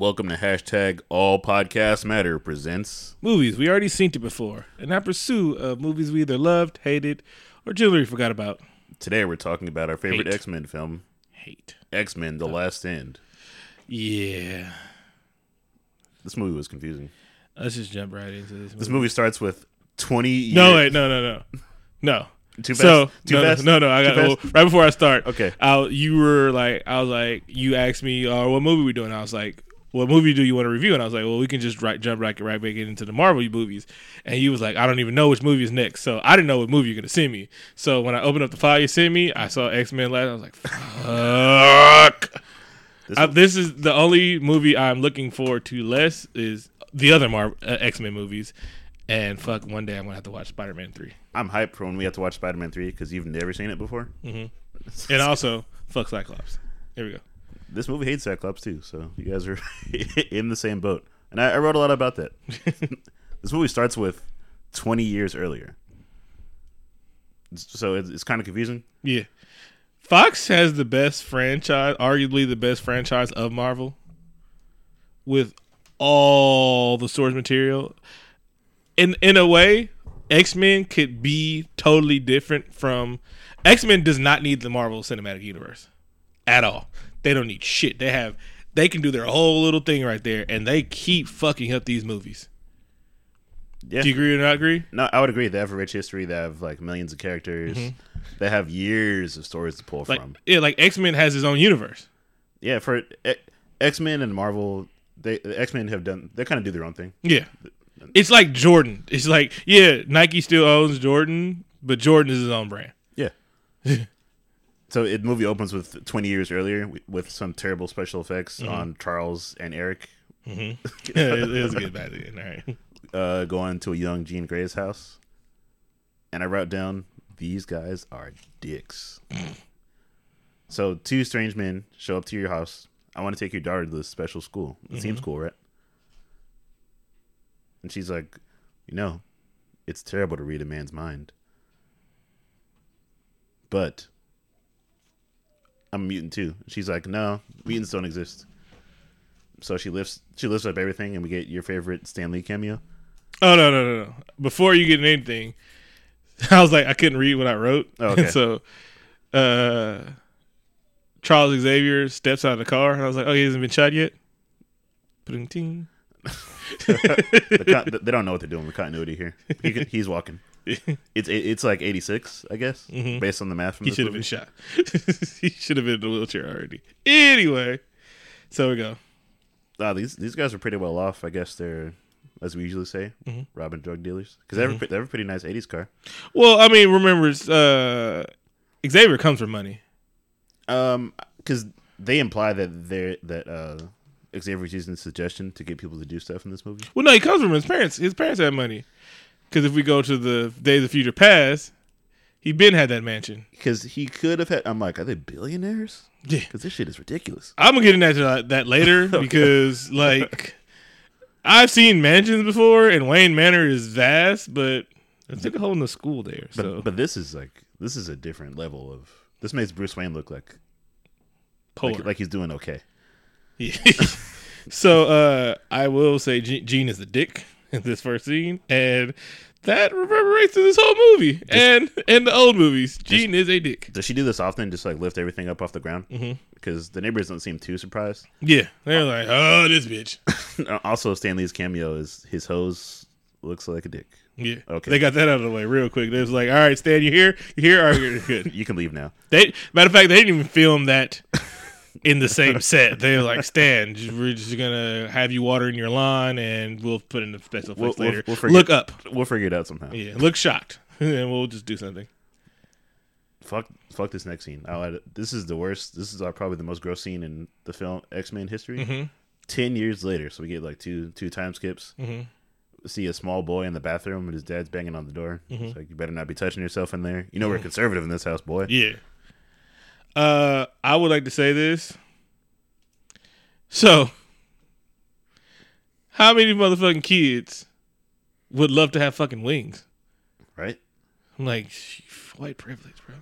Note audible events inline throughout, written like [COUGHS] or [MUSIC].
Welcome to hashtag All Podcasts Matter presents. Movies we already seen it before, and our pursuit of movies we either loved, hated, or generally forgot about. Today we're talking about our favorite Hate. X Men film, Hate. X Men: The Last Stand. Yeah. This movie was confusing. Let's just jump right into this. This movie starts with twenty. Years. No, wait, no, no, no, no. [LAUGHS] Too fast. So Too no, fast. no, no, no. I Too got well, fast? right before I start. Okay. I, you were like, I was like, you asked me, uh, what movie we doing? I was like, what movie do you want to review? And I was like, well, we can just right, jump right, right back into the Marvel movies. And he was like, I don't even know which movie is next. So I didn't know what movie you're gonna send me. So when I opened up the file you sent me, I saw X Men last. I was like, fuck. This I, this is the only movie I'm looking forward to less is the other Mar- uh, X Men movies. And fuck, one day I'm gonna have to watch Spider Man three. I'm hyped for when we have to watch Spider Man three because you've never seen it before. [LAUGHS] And also, fuck Cyclops. Here we go. This movie hates Cyclops too, so you guys are [LAUGHS] in the same boat. And I, I wrote a lot about that. [LAUGHS] this movie starts with 20 years earlier, so it's, it's kind of confusing. Yeah. Fox has the best franchise, arguably the best franchise of Marvel, with all the source material. In in a way, X Men could be totally different from X Men. Does not need the Marvel Cinematic Universe at all. They don't need shit. They have they can do their whole little thing right there, and they keep fucking up these movies. Yeah. Do you agree or not agree? No, I would agree. They have a rich history. They have like millions of characters. They have years of stories to pull Mm-hmm. Like from. yeah, like X Men has his own universe. Yeah, for X Men and Marvel, they X Men have done. They kind of do their own thing. Yeah. It's like Jordan. It's like, yeah, Nike still owns Jordan, but Jordan is his own brand. Yeah. [LAUGHS] so it movie opens with 20 years earlier with some terrible special effects Mm-hmm. on Charles and Eric [LAUGHS] Yeah, it, it was good back then. All right. uh, going to a young Jean Grey's house, and I wrote down these guys are dicks. [CLEARS THROAT] so two strange men show up to your house. I want to take your daughter to this special school. It seems cool, right? And she's like, you know, it's terrible to read a man's mind, but I'm a mutant too. She's like, no, mutants don't exist. So she lifts she lifts up everything, and we get your favorite Stan Lee cameo. Oh, no, no, no, no. Before you get anything, [LAUGHS] I was like, I couldn't read what I wrote. Oh, [LAUGHS] okay. so, uh, Charles Xavier steps out of the car, and I was like, oh, he hasn't been shot yet? [LAUGHS] The they don't know what they're doing with continuity here. He, he's walking. [LAUGHS] It's it's like 86, I guess, based on the math from He should have been shot. [LAUGHS] he should have been in the wheelchair already. Anyway, so we go. Ah, these these guys are pretty well off. I guess they're, as we usually say, Mm-hmm. robbing drug dealers because they, have a they have a pretty nice 80s car. Well, I mean, remember, uh, Xavier comes from money. Um, because they imply that they're that uh Xavier's using a suggestion to get people to do stuff in this movie. Well, no, he comes from his parents. His parents had money. Because if we go to the Days of Future Past, he been had that mansion. Because he could have had. I'm like, are they billionaires? Yeah. Because this shit is ridiculous. I'm gonna get into that, that later [LAUGHS] because, like, I've seen mansions before, and Wayne Manor is vast, but it's like a hole in the school there. But So but this is like this is a different level of. This makes Bruce Wayne look like poor. like, like he's doing okay. [LAUGHS] Yeah. [LAUGHS] so uh, I will say Jean is the dick in [LAUGHS] this first scene, and that reverberates in this whole movie and and the old movies. Jean is a dick. Does she do this often? Just like lift everything up off the ground? Mm-hmm. Because the neighbors don't seem too surprised. Yeah, they're like, oh, this bitch. [LAUGHS] also, Stan Lee's cameo is his hose looks like a dick. Yeah. Okay. They got that out of the way real quick. They was like, all right, Stan, you here? You here? All right, you're good. [LAUGHS] You can leave now. They matter of fact, they didn't even film that in the same set. They're like, Stan, we're just gonna have you watering your lawn, and we'll put in the special We'll- effects we'll- later. we'll look up. We'll figure it out somehow. Yeah, look shocked, [LAUGHS] and we'll just do something. Fuck, fuck this next scene. I'll add. This is the worst. This is probably the most gross scene in the film X Men history. Mm-hmm. Ten years later, so we get like two two time skips. Mhm. See a small boy in the bathroom, and his dad's banging on the door. Mm-hmm. It's like you better not be touching yourself in there. You know we're conservative in this house, boy. Yeah. Uh, I would like to say this. So, how many motherfucking kids would love to have fucking wings? Right? I'm like, white privilege, bro.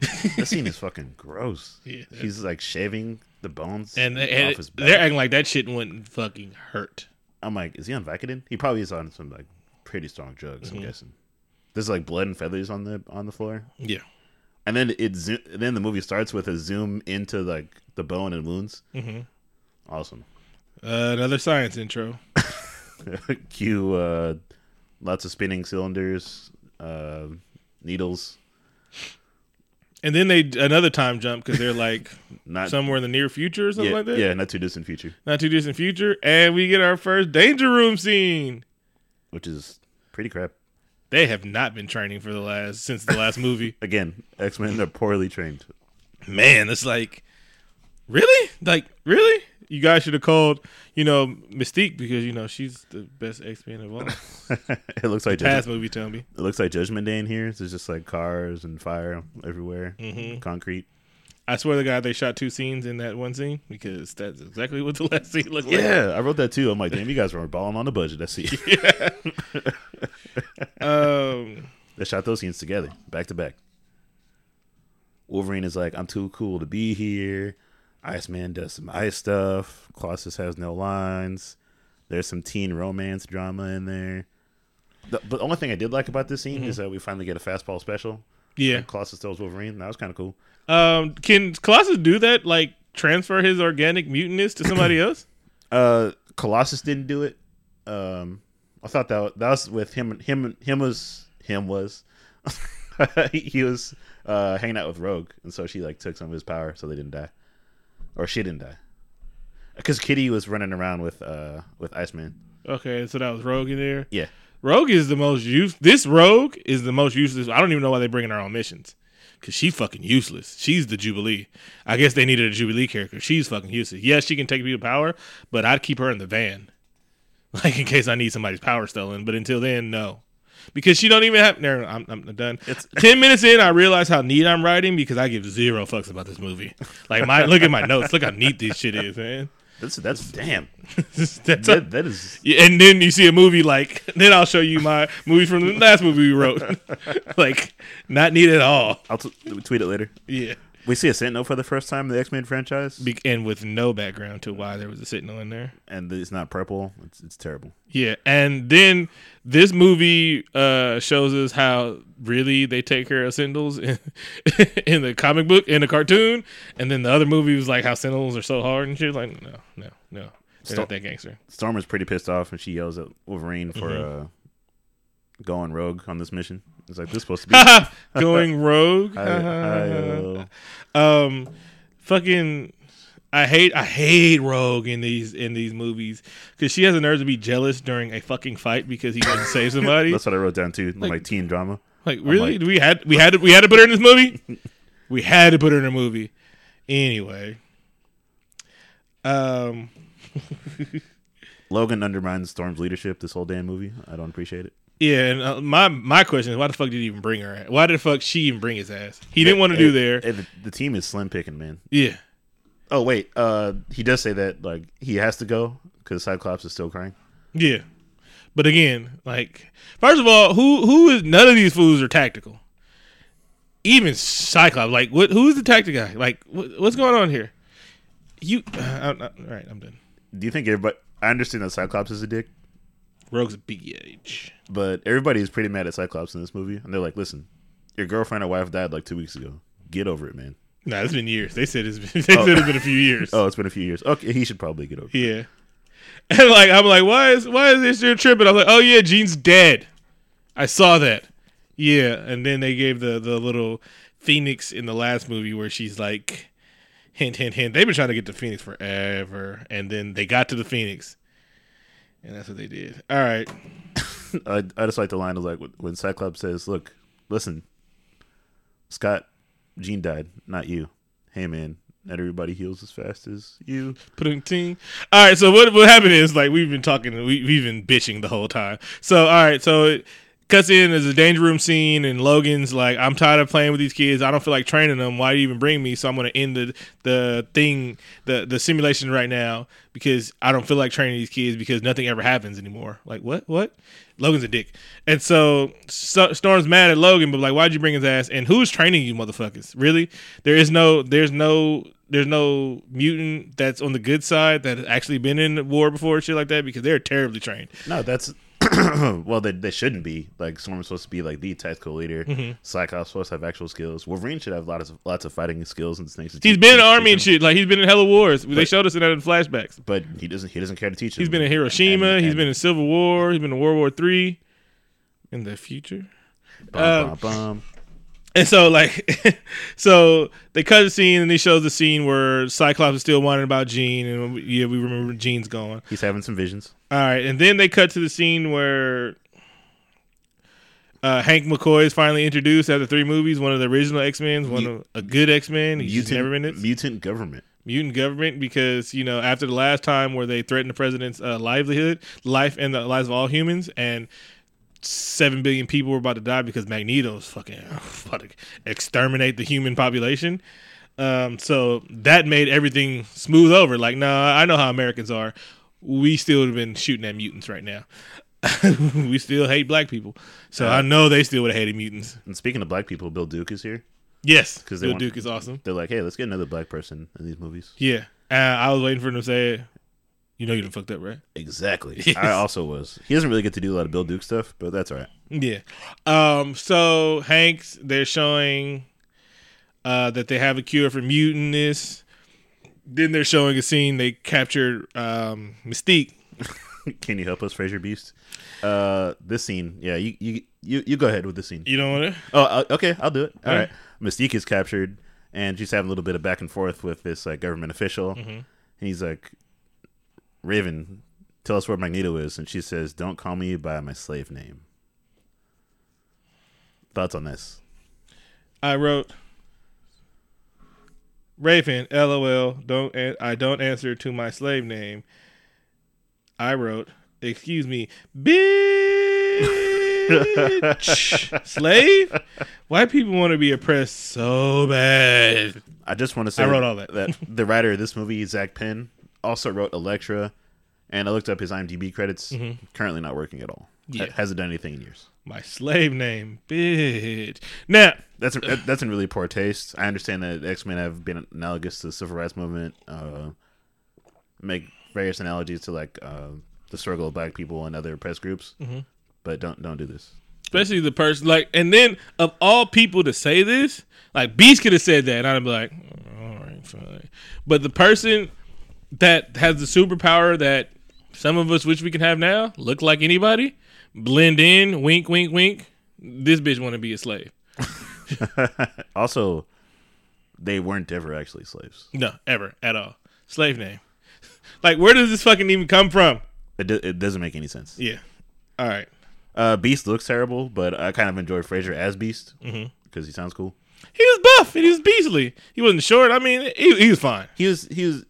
[LAUGHS] That scene is [LAUGHS] fucking gross. Yeah. He's like shaving the bones and, and they're acting like that shit wouldn't fucking hurt. I'm like, is he on Vicodin? He probably is on some like pretty strong drugs. Mm-hmm. I'm guessing. There's like blood and feathers on the on the floor, Yeah. And then it zo- then the movie starts with a zoom into like the bone and wounds. Mhm. Awesome. Uh, another science intro. [LAUGHS] Cue uh, lots of spinning cylinders, uh, needles. And then they another time jump because they're like [LAUGHS] Not somewhere in the near future or something yeah, like that. yeah, not too distant future, Not too distant future, and we get our first danger room scene. which is pretty crap. They have not been training for the last since the last movie. [LAUGHS] Again, X Men are poorly trained. Man, it's like really, like really. You guys should have called, you know, Mystique because you know she's the best X Men of all. [LAUGHS] it looks like Past movie, tell me. it looks like Judgment Day in here. There's just like cars and fire everywhere, Mm-hmm. concrete. I swear to God, they shot two scenes in that one scene because that's exactly what the [LAUGHS] last scene looked like. Yeah, I wrote that too. I'm like, damn, you guys were balling on the budget. I see. [LAUGHS] [LAUGHS] Um, they shot those scenes together, back to back. Wolverine is like, I'm too cool to be here. Iceman does some ice stuff. Colossus has no lines. There's some teen romance drama in there. The, but the only thing I did like about this scene is that we finally get a fastball special. yeah. Colossus tells Wolverine. That was kind of cool. Um, can Colossus do that? Like transfer his organic mutantness to somebody [COUGHS] else? Uh, Colossus didn't do it. Um, I thought that that was with him. Him him was him was [LAUGHS] he was uh hanging out with Rogue, and so she like took some of his power, so they didn't die, or she didn't die, because Kitty was running around with uh with Iceman. Okay, so that was Rogue in there. Yeah, Rogue is the most use. This Rogue is the most useless. I don't even know why they bringing her on missions because she's fucking useless. She's the Jubilee. I guess they needed a Jubilee character. She's fucking useless. Yes, she can take people power, but I'd keep her in the van, [LAUGHS] like in case I need somebody's power stolen. But until then, no. Because she don't even have. No, I'm, I'm done. It's- [LAUGHS] Ten minutes in, I realize how neat I'm writing because I give zero fucks about this movie. Like my look at my notes. Look how neat this shit is, man. That's that's damn. [LAUGHS] That's That, that is and then you see a movie like then I'll show you my movie from the last movie we wrote. [LAUGHS] like not neat at all. I'll t- tweet it later. Yeah. We see a Sentinel for the first time in the X Men franchise, Be- and with no background to why there was a Sentinel in there. and it's not purple. It's it's terrible. Yeah, and then this movie uh, shows us how really they take care of Sentinels in, [LAUGHS] in the comic book in the cartoon, and then the other movie was like how Sentinels are so hard and shit. Like no, no, no, they're Stop. not that gangster. Stormer's pretty pissed off, and she yells at Wolverine for Mm-hmm. uh, going rogue on this mission. It's like this is supposed to be. [LAUGHS] Going rogue. [LAUGHS] I, I, uh, um fucking I hate I hate Rogue in these in these movies because she has the nerve to be jealous during a fucking fight because he doesn't save somebody. [LAUGHS] that's what I wrote down too. Like, teen drama. Like really, like- we had we had to, we had to put her in this movie. we had to put her in a movie. Anyway, um, Logan undermines Storm's leadership this whole damn movie. I don't appreciate it. Yeah, and uh, my my question is, why the fuck did he even bring her? Why the fuck she even bring his ass? He didn't want to do there. The, the team is slim picking, man. Yeah, Oh wait, uh, he does say that like he has to go because Cyclops is still crying. Yeah. But again, like first of all, who who is none of these fools are tactical. Even Cyclops, like what? Who's the tactic guy? Like what, what's going on here? You, uh, [SIGHS] I'm, I'm- all right, I'm done. Do you think everybody? I understand that Cyclops is a dick, Rogue's a BH. but everybody is pretty mad at Cyclops in this movie, and they're like, "Listen, your girlfriend or wife died like two weeks ago. Get over it, man." Nah, it's been years. They said it's been, [LAUGHS] they said it's been a few oh. years. Oh, it's been a few years. Okay, he should probably get over. it. Yeah. [LAUGHS] And like I'm like, why is why is this your trip? And I'm like, oh yeah, Jean's dead. I saw that. Yeah, and then they gave the the little Phoenix in the last movie where she's like, hint, hint, hint. They've been trying to get to Phoenix forever, and then they got to the Phoenix, and that's what they did. All right, I, I just like the line of like when- Cyclops says, "Look, listen, Scott, Jean died, not you. Hey man, not everybody heals as fast as you." putting ting. All right, so what what happened is like we've been talking, we, we've been bitching the whole time. So all right, so cuts in as a danger room scene, and Logan's like, "I'm tired of playing with these kids. I don't feel like training them. Why do you even bring me? So I'm to end the the thing, the the simulation right now because I don't feel like training these kids because nothing ever happens anymore. Like what? What? Logan's a dick, and so, so Storm's mad at Logan, but like, why'd you bring his ass? And who's training you, motherfuckers? Really? There is no, there's no there's no mutant that's on the good side that has actually been in war before, shit like that, because they're terribly trained. No, that's [CLEARS THROAT] well, they, they shouldn't be. Like Storm's supposed to be like the tactical leader. Mm-hmm. Cyclops supposed to have actual skills. Wolverine should have lots of lots of fighting skills and things. He's been in army and shit. Like he's been in hella wars. they showed us in that in flashbacks. but he doesn't he doesn't care to teach him. He's been in Hiroshima. And- he's and- been in Civil War. He's been in World War Three. In the future. bum, uh, bum, bum. And so like, [LAUGHS] so they cut the scene and they show the scene where Cyclops is still wondering about Jean, and yeah, we remember Jean's gone. He's having some visions. All right, and then they cut to the scene where uh, Hank McCoy is finally introduced after three movies. One of the original X Men, one of a good X Men. Mutant, never been mutant government. Mutant government because you know after the last time where they threatened the president's uh, livelihood, life, and the lives of all humans, and seven billion people were about to die because Magneto's fucking [SIGHS] about to exterminate the human population. Um, so that made everything smooth over. Like, nah, I know how Americans are. We still would have been shooting at mutants right now. [LAUGHS] we still hate black people, so I know they still would have hated mutants. And speaking of black people, Bill Duke is here. Yes, 'Cause because Bill want- Duke is awesome. They're like, hey, let's get another black person in these movies. Yeah, uh, I was waiting for him to say, "You know, you done fucked up, right?" Exactly. [LAUGHS] Yes. I also was. He doesn't really get to do a lot of Bill Duke stuff, but that's all right. Yeah. Um. So Hanks, they're showing uh, that they have a cure for mutantness. Then they're showing a scene they captured um, Mystique. [LAUGHS] Can you help us, Frasier Beast? Uh, this scene, yeah, you you you, you go ahead with the scene. You know what? Oh, uh, okay, I'll do it. All All right. Mystique is captured, and she's having a little bit of back and forth with this like government official. Mm-hmm. And he's like, "Raven, tell us where Magneto is," and she says, "Don't call me by my slave name." Thoughts on this? I wrote Raven. LOL. Don't an- I don't answer to my slave name. I wrote, excuse me, bitch, [LAUGHS] slave. White people want to be oppressed so bad. I just want to say I wrote all that. that [LAUGHS] the writer of this movie, Zak Penn, also wrote Elektra, and I looked up his IMDb credits. Mm-hmm. Currently not working at all. Yeah. Hasn't done anything in years. My slave name, bitch. Now, That's that- that's in really poor taste. I understand that X Men have been analogous to the civil rights movement. Uh, make various analogies to like uh, the struggle of black people and other oppressed groups, Mm-hmm. but don't don't do this. especially the person like, and then of all people to say this, like Beast could have said that, and I'd be like, "Oh, all right, fine. But the person that has the superpower that some of us wish we can have now, look like anybody, blend in, wink, wink, wink. This bitch want to be a slave. [LAUGHS] also, they weren't ever actually slaves. No, ever at all. Slave name. [LAUGHS] like, where does this fucking even come from? It, do, it doesn't make any sense. Yeah. All right. Uh, Beast looks terrible, but I kind of enjoy Frasier as Beast because Mm-hmm. he sounds cool. He was buff and he was beastly. He wasn't short. I mean, he, he was fine. He was he was.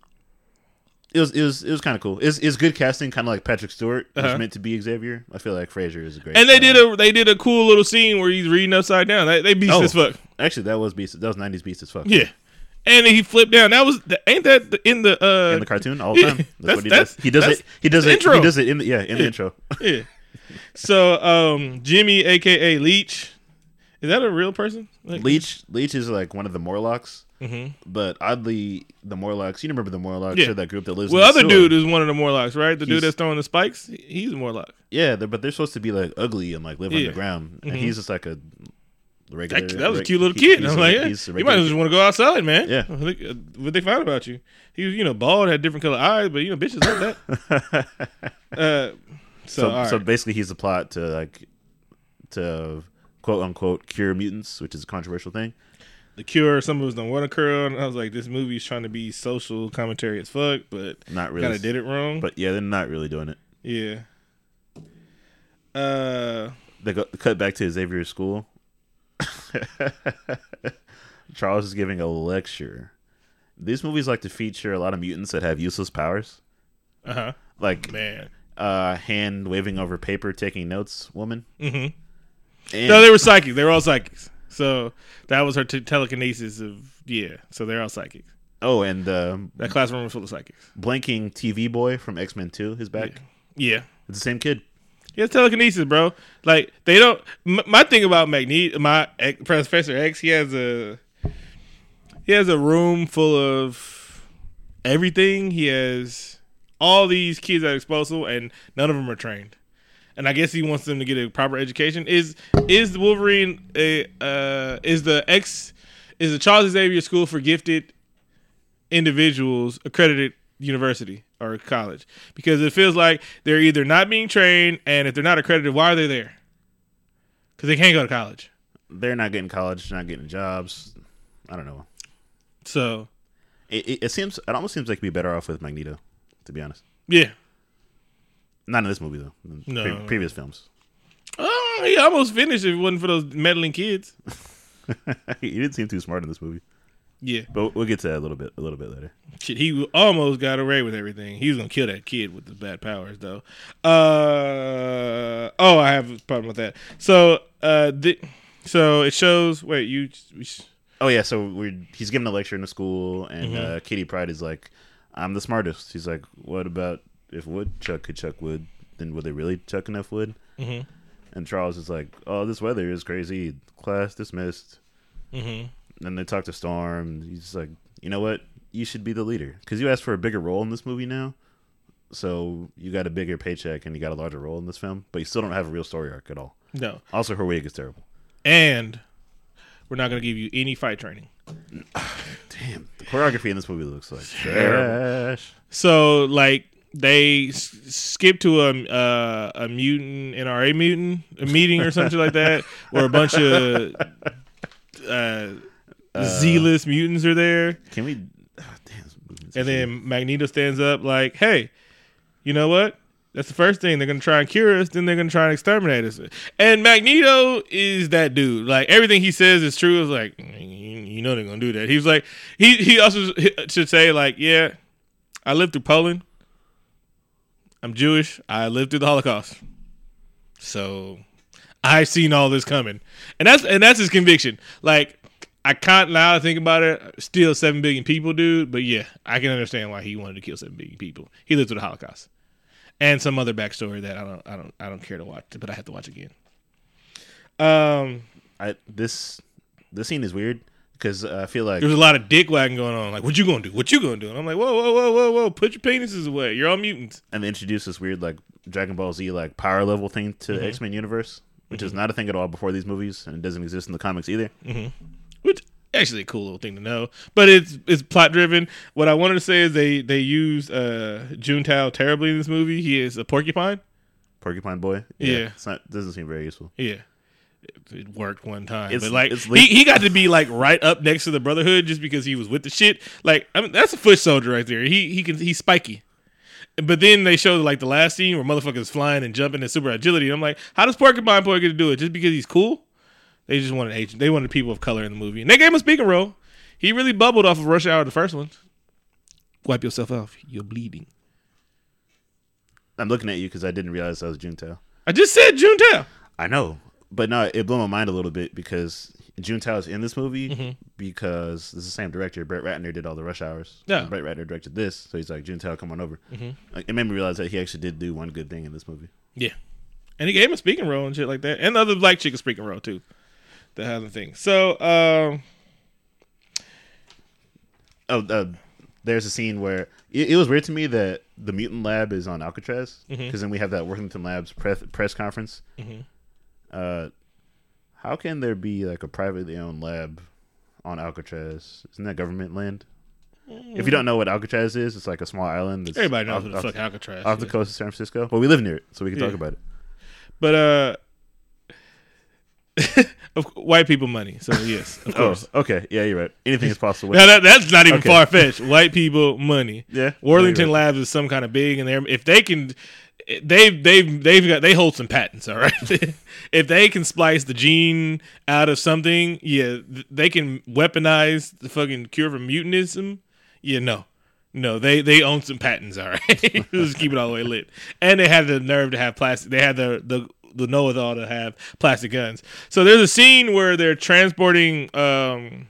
It was it was it was kind of cool. It's it's good casting, kind of like Patrick Stewart was Uh-huh. meant to be Xavier. I feel like Frasier is a great. And they did a they did a cool little scene where he's reading upside down. They, they beast Oh. as fuck. Actually, that was Beast. That was '90s Beast as fuck. Yeah. And he flipped down. That was the, ain't that the, in the uh in the cartoon all the time. That's, that's- what he that's- does. He does it. He does it. intro. He does it in the yeah in the intro. [LAUGHS] yeah. So um Jimmy aka Leech. Is that a real person? Like, Leech Leech is like one of the Morlocks, Mhm. but oddly the Morlocks. You remember the Morlocks? Yeah. That group that lives. Well, in other the sewer. dude is one of the Morlocks, right? The dude that's throwing the spikes. He's a Morlock. Yeah, they're, but they're supposed to be like ugly and like live Yeah. underground, and Mhm. he's just like a regular. That, that was a cute little he- kid. he's I'm like, yeah, he's you might just want to go outside, man. Yeah. [LAUGHS] Uh, what they found about you. He was, you know, bald, had different color eyes, but you know, bitches like that. [LAUGHS] uh, so, So, right. so basically, he's the plot to like to quote unquote cure mutants, which is a controversial thing. The Cure, some of us don't want to curl, and I was like, this movie's trying to be social commentary as fuck, but Not really, kind of did it wrong. but yeah, they're not really doing it. yeah. Uh, They go cut back to Xavier's school. [LAUGHS] Charles is giving a lecture. These movies like to feature a lot of mutants that have useless powers, uh huh. like Man. uh, hand waving over paper, taking notes woman. Mm-hmm. And No, they were psychics. They were all psychics. So that was her t- telekinesis of yeah. So they're all psychics. oh, and um, That classroom was full of psychics. blanking TV boy from X Men Two is back. Yeah. It's the same kid. He has telekinesis, bro. Like they don't. M- my thing about Magneto, my X- Professor X, he has a he has a room full of everything. He has all these kids at Exposal, and none of them are trained. And I guess he wants them to get a proper education. Is is the Wolverine a uh, is the X is the Charles Xavier School for Gifted Individuals accredited university or college? Because it feels like they're either not being trained, and if they're not accredited, why are they there? Because they can't go to college. They're not getting college, They're not getting jobs. I don't know. So It, it, it seems it almost seems like we'd be better off with Magneto, to be honest. yeah, Not in this movie though. No. pre- previous films. oh, he almost finished if it wasn't for those meddling kids. [LAUGHS] he didn't seem too smart in this movie, Yeah, but we'll get to that a little bit a little bit later. shit, he almost got away with everything. He was gonna kill that kid with the bad powers, though. Uh oh, I have a problem with that. So uh, the, so it shows. Wait, you. we Oh yeah, so we're he's giving a lecture in the school, and Mm-hmm. uh, Kitty Pryde is like, "I'm the smartest." He's like, "What about if woodchuck could chuck wood? Then would they really chuck enough wood?" Mhm. And Charles is like, "Oh, this weather is crazy. Class dismissed." Mhm. And they talk to Storm. He's like, "You know what? You should be the leader because you asked for a bigger role in this movie now, so you got a bigger paycheck and you got a larger role in this film, but you still don't have a real story arc at all. No, Also, her wig is terrible. and we're not gonna give you any fight training. [SIGHS] Damn, the choreography in this movie looks like trash. So like they s- skip to a uh, a mutant NRA mutant a meeting or something like that, [LAUGHS] where a bunch of uh, zealous mutants are there, Can we? ah, damn, this movie's and then Magneto stands up like, "Hey, you know what? That's the first thing they're gonna try and cure us. Then they're gonna try and exterminate us." And Magneto is that dude. Like everything he says is true. It's like you you know they're gonna do that. He was like he he also should say like, "Yeah, I lived through Poland. I'm Jewish. I lived through the Holocaust. So I've seen all this coming, and that's and that's his conviction. Like I can't now think about it. Still seven billion people, dude. But yeah, I can understand why he wanted to kill seven billion people. He lived through the Holocaust, and some other backstory that I don't I don't I don't care to watch, but I have to watch again. Um, I this this scene is weird because I feel like there was a lot of dick wagging going on. Like, what you gonna do? What you gonna do? And I'm like, whoa, whoa, whoa, whoa, whoa! Put your penises away. You're all mutants. and they introduced this weird like Dragon Ball Z like power level thing to Mm-hmm. X Men universe, which is not a thing at all before these movies, and it doesn't exist in the comics either. which actually a cool little thing to know. But it's it's plot driven. What I wanted to say is they they use uh Juntao terribly in this movie. He is a porcupine. Porcupine Boy, Yeah. it's not doesn't seem very useful. Yeah. It, worked one time, It's- but like he, he got to be like right up next to the Brotherhood just because he was with the shit. Like I mean, that's a foot soldier right there. He he can he's spiky. But then they showed like the last scene where motherfuckers flying and jumping and super agility. I'm like, how does Porcupine Boy get to do it? Just because he's cool? They just wanted agent. They wanted people of color in the movie, and they gave him a speaking role. He really bubbled off of Rush Hour, the first one. Wipe yourself off. You're bleeding. I'm looking at you because I didn't realize I was Juntao. I just said Juntao. I know, but no, it blew my mind a little bit because June Juntao is in this movie Mm-hmm. because this is the same director. Brett Ratner did all the Rush Hours. Yeah. Mm-hmm. Brett Ratner directed this, so he's like June Juntao, come on over. Like, it made me realize that he actually did do one good thing in this movie. Yeah. And he gave him a speaking role and shit like that. And the other black chick a speaking role too. That other thing. So, um, Oh, uh, there's a scene where it, it was weird to me that the mutant lab is on Alcatraz because Mm-hmm. then we have that Worthington Labs press, press conference. Uh, how can there be like a privately owned lab on Alcatraz? Isn't that government land? If you don't know what Alcatraz is, it's like a small island. That's everybody knows off, what the off- fuck Alcatraz off the coast of San Francisco. Well, we live near it, so we can talk about it. But, uh, [LAUGHS] of, white people money. So, yes, of [LAUGHS] Oh, course. okay, yeah, you're right. Anything is possible. Now, that, that's not even Okay. far fetched. White people money. Yeah, Worthington yeah, Labs is some kind of big, and they're if they can, they've they've they've got they hold some patents. All right, [LAUGHS] if they can splice the gene out of something, yeah, they can weaponize the fucking cure for mutantism. Yeah, no. No, they they own some patents, all right. [LAUGHS] Just keep it all the way lit. And they had the nerve to have plastic. They had the the the know-it-all to have plastic guns. So there's a scene where they're transporting um,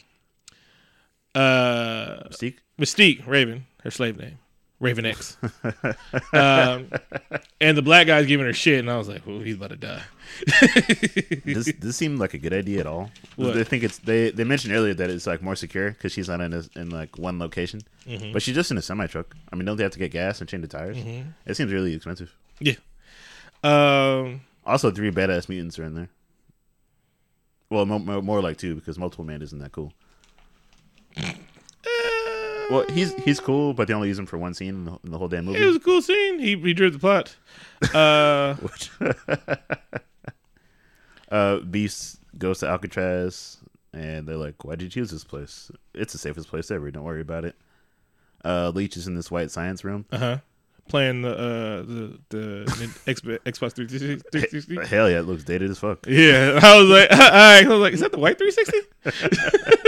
uh, Mystique. Mystique Raven, her slave name, Raven X, um, and the black guy's giving her shit, and I was like, "Oh, he's about to die." [LAUGHS] Does this seemed like a good idea at all? What? They think it's they. They mentioned earlier that it's like more secure because she's not in a, in like one location, Mm-hmm. but she's just in a semi truck. I mean, don't they have to get gas and change the tires? It seems really expensive. yeah. Um, Also, three badass mutants are in there. Well, mo- mo- more like two because multiple man isn't that cool. Well, he's he's cool, but they only use him for one scene in the, in the whole damn movie. it was a cool scene. He he drew the plot. Uh, [LAUGHS] [LAUGHS] uh, Beast goes to Alcatraz, and they're like, "Why'd you choose this place? It's the safest place ever. Don't worry about it." Uh, Leech is in this white science room. uh huh. Playing the uh the the [LAUGHS] X- Xbox 360. Hell yeah, it looks dated as fuck. Yeah, I was like. I was like, is that the white 360?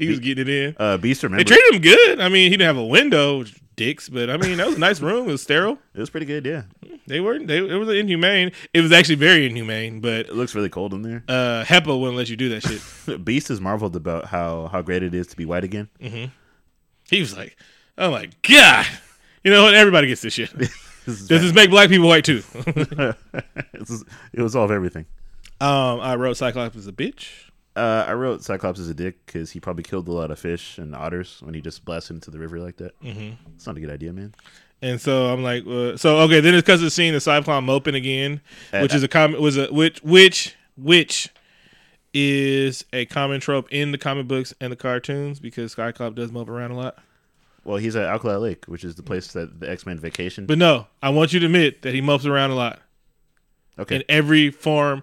He was getting it in. Uh, Beast They treated him good. I mean, he didn't have a window, dicks, but I mean, that was a nice room. It was sterile. it was pretty good. Yeah, They weren't. They it was inhumane. It was actually very inhumane, but it looks really cold in there. uh HIPAA wouldn't let you do that shit. [LAUGHS] Beast has marveled about how how great it is to be white again. He was like, oh my god. You know what? Everybody gets this shit. [LAUGHS] This is Does this make black people white too? [LAUGHS] it was all of everything. um, I wrote Cyclops as a bitch. Uh, I wrote Cyclops is a dick because he probably killed a lot of fish and otters when he just blasted into the river like that. Mm-hmm. It's not a good idea, man. And so I'm like, uh, so okay. Then it's because of the scene the Cyclops moping again, which Uh, is a comic was a which which which is a common trope in the comic books and the cartoons because Cyclops does mope around a lot. Well, he's at Alkali Lake, which is the place that the X Men vacation. But no, I want you to admit that he mopes around a lot okay, in every form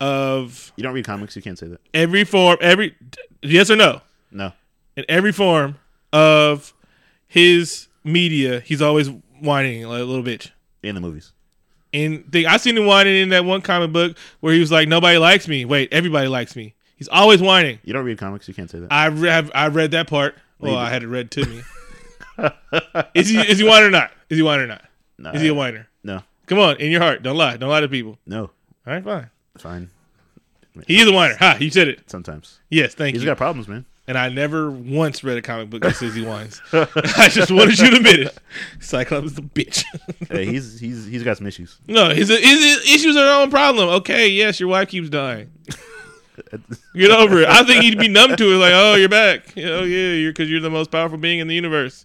of you don't read comics, you can't say that. every form every yes or no No, in every form of his media. He's always whining like a little bitch. in the movies. And the, I seen him whining in that one comic book where he was like, "Nobody likes me." Wait, everybody likes me. He's always whining. You don't read comics, you can't say that. I re- have I read that part. Well, I had it read to me. [LAUGHS] is he is he whining or not? Is he whining or not? no, Is he a whiner? no, Come on, in your heart, don't lie. Don't lie to people. no, All right, fine. Fine. He's is a whiner. Ha! You said it. Sometimes Yes, thank he's you. got problems, man. and I never once read a comic book that says he whines. [LAUGHS] I just wanted you to admit it. Cyclops is a bitch. [LAUGHS] hey, he's he's he's got some issues. no, his, his, his issues are their own problem. Okay, yes, your wife keeps dying. [LAUGHS] Get over it. I think he'd be numb to it. Like, oh, you're back. Oh yeah, you're because you're the most powerful being in the universe.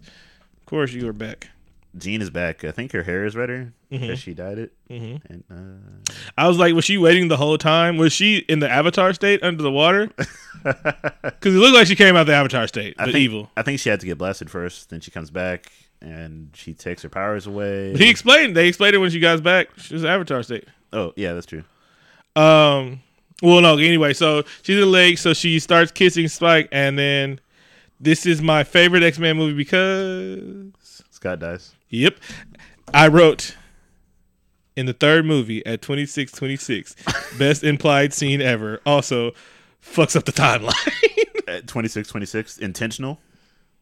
Of course, you are back. Jean is back. I think her hair is redder Mm-hmm. because she dyed it. And uh, I was like, was she waiting the whole time? Was she in the Avatar state under the water? [LAUGHS] Because it looked like she came out the Avatar state, I think evil. I think she had to get blasted first. Then she comes back and she takes her powers away. He explained. They explained it when she got back. She was Avatar state. oh yeah, that's true. Um. Well, no. Anyway, so she's in the lake. So she starts kissing Spike, and then this is my favorite X Men movie because Scott dies. Yep, I wrote in the third movie at twenty six twenty six, best implied scene ever. Also, fucks up the timeline. [LAUGHS] At 26, 26, intentional.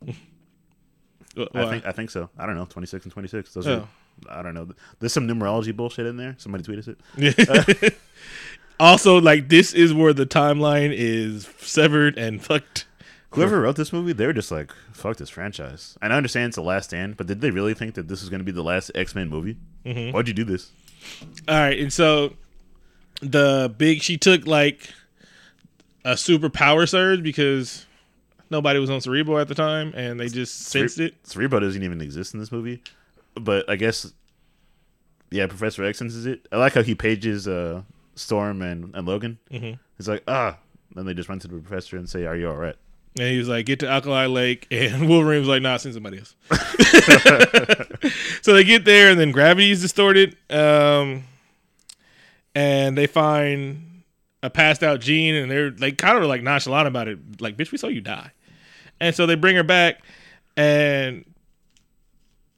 I think I think so. I don't know. Twenty six and twenty six. Those Oh. are. I don't know. There's some numerology bullshit in there. Somebody tweet us it. [LAUGHS] also, like this is where the timeline is severed and fucked. Whoever wrote this movie, they were just like, "Fuck this franchise." And I understand it's the last stand, but did they really think that this was going to be the last X Men movie? Mm-hmm. Why'd you do this? All right, and so the big she took like a super power surge because nobody was on Cerebro at the time, and they just sensed it. Cerebro doesn't even exist in this movie, but I guess, yeah, Professor X senses it. I like how he pages uh, Storm and, and Logan. Mm-hmm. He's like, ah. Then they just run to the professor and say, "Are you all right?" And he was like, "Get to Alkali Lake," [LAUGHS] and Wolverine was like, "Nah, send somebody else." [LAUGHS] so they get there, and then gravity is distorted, um, and they find a passed out Jean, and they're they kind of like nonchalant about it, like, "Bitch, we saw you die," and so they bring her back, and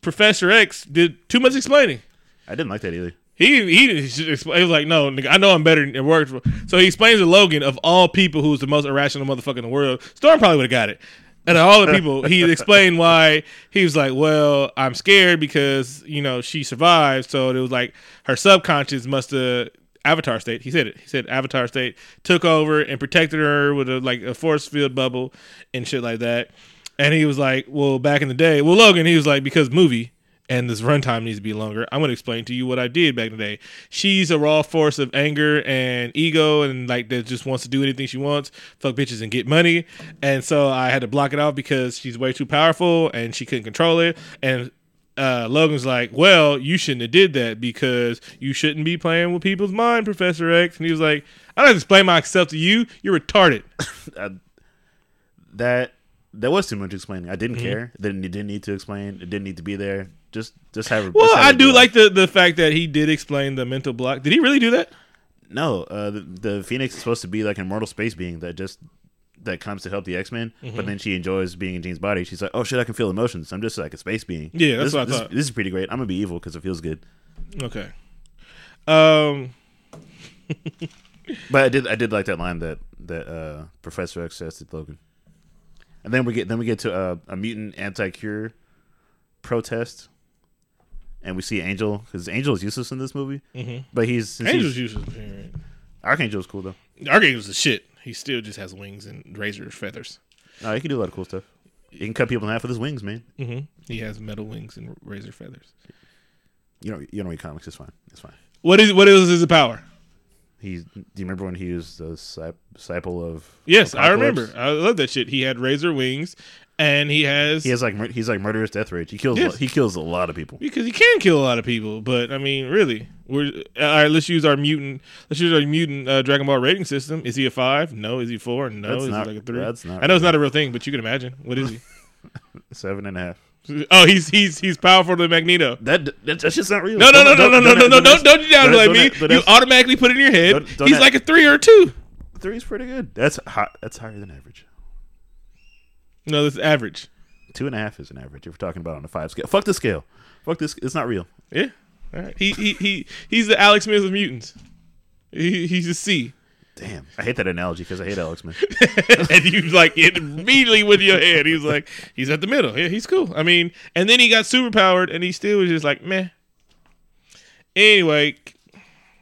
Professor X did too much explaining. I didn't like that either. He he, he was like, no, nigga, I know I'm better. It worked. So he explains to Logan, of all people, who's the most irrational motherfucker in the world. Storm probably would have got it. And all the people, he [LAUGHS] explained why he was like, "Well, I'm scared because you know she survived, so it was like her subconscious must have Avatar state. He said it. He said Avatar state took over and protected her with a like a force field bubble and shit like that. And he was like, "Well, back in the day, well, Logan, he was like, because movie." And this runtime needs to be longer. I'm going to explain to you what I did back in the day. She's a raw force of anger and ego, and like that just wants to do anything she wants, fuck bitches and get money. And so I had to block it out because she's way too powerful and she couldn't control it. And uh, Logan's like, "Well, you shouldn't have did that because you shouldn't be playing with people's mind, Professor X." And he was like, "I don't explain myself to you. You're retarded." [LAUGHS] That that was too much explaining. I didn't care. Didn't didn't need to explain. It didn't need to be there. Just just have. Well, have I do like the the fact that he did explain the mental block. Did he really do that? No, uh, the, the Phoenix is supposed to be like an immortal space being that just that comes to help the X Men, Mm-hmm. but then she enjoys being in Jean's body. She's like, "Oh shit, I can feel emotions. I'm just like a space being." Yeah, that's this, what I this, thought. This is pretty great. I'm gonna be evil because it feels good. Okay. Um. [LAUGHS] But I did I did like that line that that uh, Professor X says to Logan. And then we get then we get to uh, a mutant anti cure protest, and we see Angel because Angel is useless in this movie, mhm. but he's Angel's he's, useless. Right? Archangel's cool though. Archangel's the shit. He still just has wings and razor feathers. No, he can do a lot of cool stuff. He can cut people in half with his wings, man. hmm He has metal wings and razor feathers. You know, you don't read comics. It's fine. It's fine. What is what is his power? He's. Do you remember when he was the disciple of? Yes, I remember. I love that shit. He had razor wings, and he has, He has like he's like murderous death rage. He kills. Yes. He kills a lot of people. because he can kill a lot of people. But I mean, really, we're all right. Let's use our mutant. Let's use our mutant uh, Dragon Ball rating system. Is he a five? No. Is he four? No. That's is not- he like a three? that's not I know it's not a real thing, but you can imagine. What is he? [LAUGHS] Seven and a half. Oh, he's he's he's powerful to Magneto. That, that that's just not real. No, no, no, no, no, no, no, no! don't- Don't you downplay me. You automatically put it in your head. He's like a three or a two. Three's pretty good. That's hot. That's higher than average. No, that's average. Two and a half is an average. If we're talking about on a five scale, fuck the scale. Fuck this. It's not real. Yeah. All right. He he he he's the Alex Smith of mutants. He, he's a C. Damn, I hate that analogy because I hate Alex Man. [LAUGHS] and you like it immediately with your head. He's like, he's at the middle. Yeah, he's cool. I mean, and then he got super powered, and he still was just like, meh. Anyway,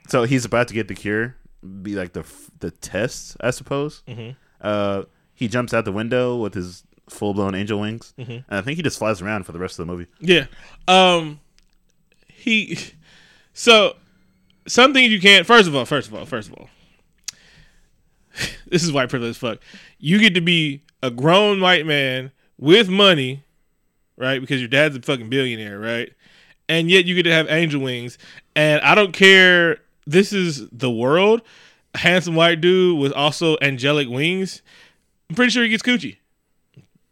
so he's about to get the cure, be like the the test, I suppose. Mhm. Uh, he jumps out the window with his full blown angel wings, Mhm. and I think he just flies around for the rest of the movie. yeah. Um, he. So, some things you can't. First of all, first of all, first of all, [LAUGHS] this is white privilege as fuck. You get to be a grown white man with money, right? Because your dad's a fucking billionaire, right? And yet you get to have angel wings. And I don't care. This is the world. A handsome white dude with also angelic wings. I'm pretty sure he gets coochie.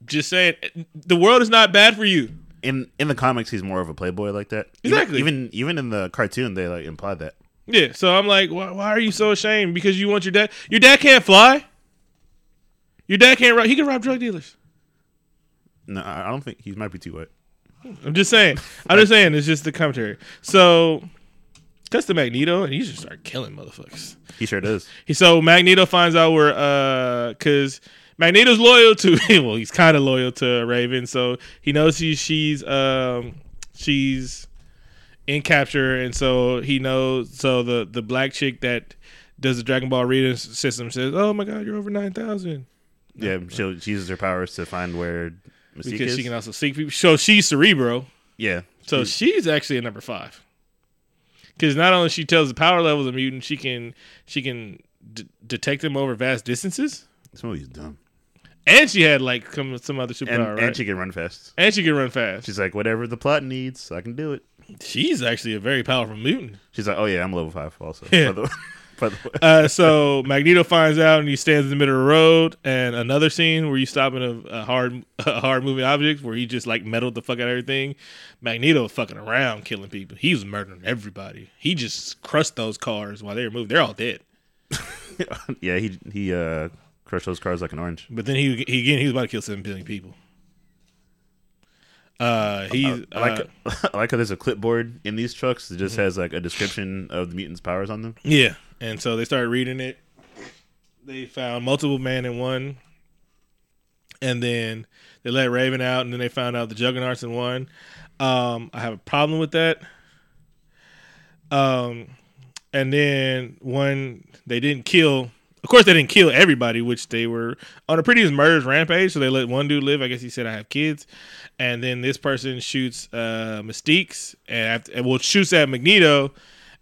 Just saying, the world is not bad for you. In in the comics, he's more of a playboy like that. Even- Exactly. Even even in the cartoon, they like imply that. Yeah, so I'm like, why, why are you so ashamed? Because you want your dad? Your dad can't fly. Your dad can't rob. He can rob drug dealers. No, I don't think he might be too white. I'm just saying. I'm just saying. It's just the commentary. So, cuts to Magneto, and he just start killing motherfuckers. He sure does. He so Magneto finds out where uh because Magneto's loyal to [LAUGHS] well he's kind of loyal to Raven, so he knows she, she's um she's in capture, and so he knows. So the the black chick that does the Dragon Ball reading system says, "Oh my God, you're over nine thousand Yeah, she'll, she uses her powers to find where Mystique because is. she can also seek people. So she's Cerebro. yeah, So she- she's actually a number five. Because not only she tells the power levels of mutant, she can she can d- detect them over vast distances, this movie's dumb. and she had like come some other And, superpower, right? and she can run fast. and she can run fast. She's like, whatever the plot needs, I can do it. She's actually a very powerful mutant. She's like, oh yeah, I'm level five also. Yeah. By the, [LAUGHS] by the way. Uh, so Magneto finds out and he stands in the middle of the road. And another scene where you stop in a, a hard, [LAUGHS] a hard moving object where he just like meddled the fuck out of everything. Magneto was fucking around killing people. He was murdering everybody. He just crushed those cars while they were moving. They're all dead. [LAUGHS] yeah, he he uh crushed those cars like an orange. But then he, he again he was about to kill seven billion people. Uh, he's I like uh, [LAUGHS] I like how there's a clipboard in these trucks that just has like a description of the mutants' powers on them. Yeah, and so they started reading it. They found multiple man in one. and then they let Raven out, and then they found out the Juggernauts in one. Um, I have a problem with that. Um, and then when they didn't kill, of course they didn't kill everybody, which they were on a previous murders rampage. So they let one dude live. I guess he said I have kids, and then this person shoots uh, Mystique's and after, and well shoots at Magneto,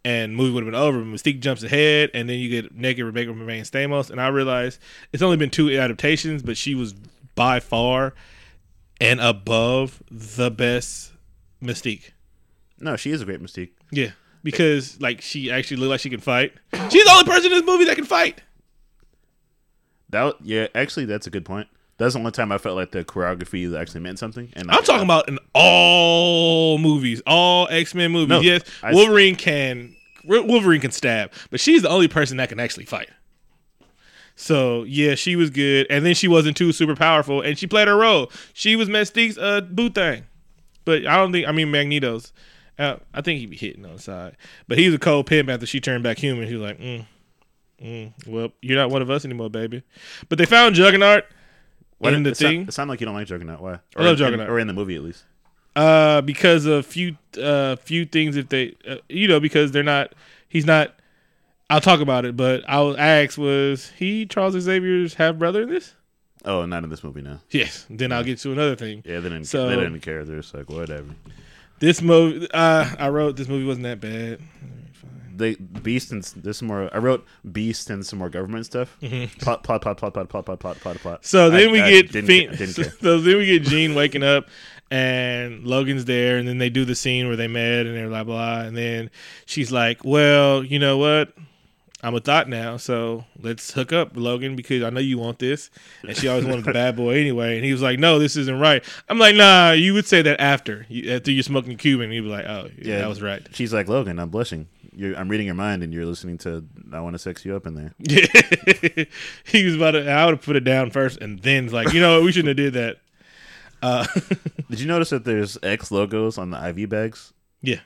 and movie would have been over. Mystique jumps ahead, and then you get naked Rebecca Romijn Stamos, and I realized it's only been two adaptations, but she was by far and above the best Mystique. No, she is a great Mystique. Yeah, because like she actually looked like she can fight. She's the only person in this movie that can fight. That yeah, actually, that's a good point. That's the only time I felt like the choreography actually meant something. And I'm talking about in all movies, all X Men movies. No, yes, I- Wolverine can Wolverine can stab, but she's the only person that can actually fight. So yeah, she was good, and then she wasn't too super powerful, and she played her role. She was Mystique's uh, boo thing, but I don't think I mean Magneto's. Uh, I think he'd be hitting on the side, but he was a cold pimp after she turned back human. He was like, mm, mm, "Well, you're not one of us anymore, baby." But they found Juggernaut What, in the it, sound- thing. it sounded like you don't like Juggernaut. Why? I love in- Juggernaut. or in the movie at least. Uh, because of few uh few things if they uh, you know because they're not he's not. I'll talk about it, but I was asked was he Charles Xavier's half brother in this? Oh, not in this movie now. Yes. Then I'll get to another thing. Yeah, they didn't. So- they didn't care. They're just like whatever. This movie, uh, I wrote this movie wasn't that bad. They Beast and s- this more. I wrote Beast and some more government stuff. Plot, plot, plot, plot, plot, plot, plot, plot, plot, plot. So then I- we I get didn't, Fiend- ca- didn't care. [LAUGHS] so then we get Jean waking up and Logan's there and then they do the scene where they met and they're blah blah and then she's like, Well, you know what? I'm a thought now, so let's hook up, Logan, because I know you want this. And she always wanted the bad boy anyway. And he was like, No, this isn't right. I'm like, Nah, you would say that after you, after you're smoking Cuban. He'd be like, Oh, yeah, Yeah. that was right. She's like Logan. I'm blushing. You're, I'm reading your mind, and you're listening to. I want to sex you up in there. Yeah, [LAUGHS] he was about to. I would have put it down first, and then like, you know, what, we shouldn't have did that. Uh, [LAUGHS] Did you notice that there's X logos on the IV bags? yeah,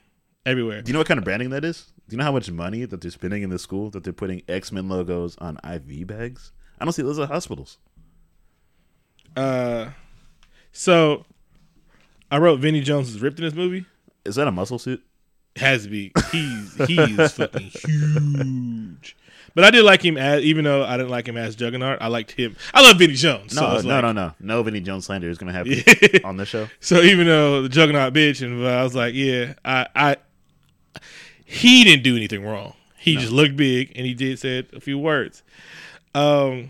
everywhere. Do you know what kind of branding that is? Do you know how much money that they're spending in the school that they're putting X Men logos on IV bags? I don't see those at hospitals. Uh, so I wrote Vinnie Jones is ripped in this movie. Is that a muscle suit? Has to be. He's he's fucking huge. But I did like him as, even though I didn't like him as Juggernaut. I liked him. I love Vinnie Jones. No, so no, like- no, no, no. Vinnie Jones slander is going to happen Yeah. [LAUGHS] on this show. So even though the Juggernaut bitch, and I was like, yeah, I, I, he didn't do anything wrong. He just looked big and he did said a few words. Um,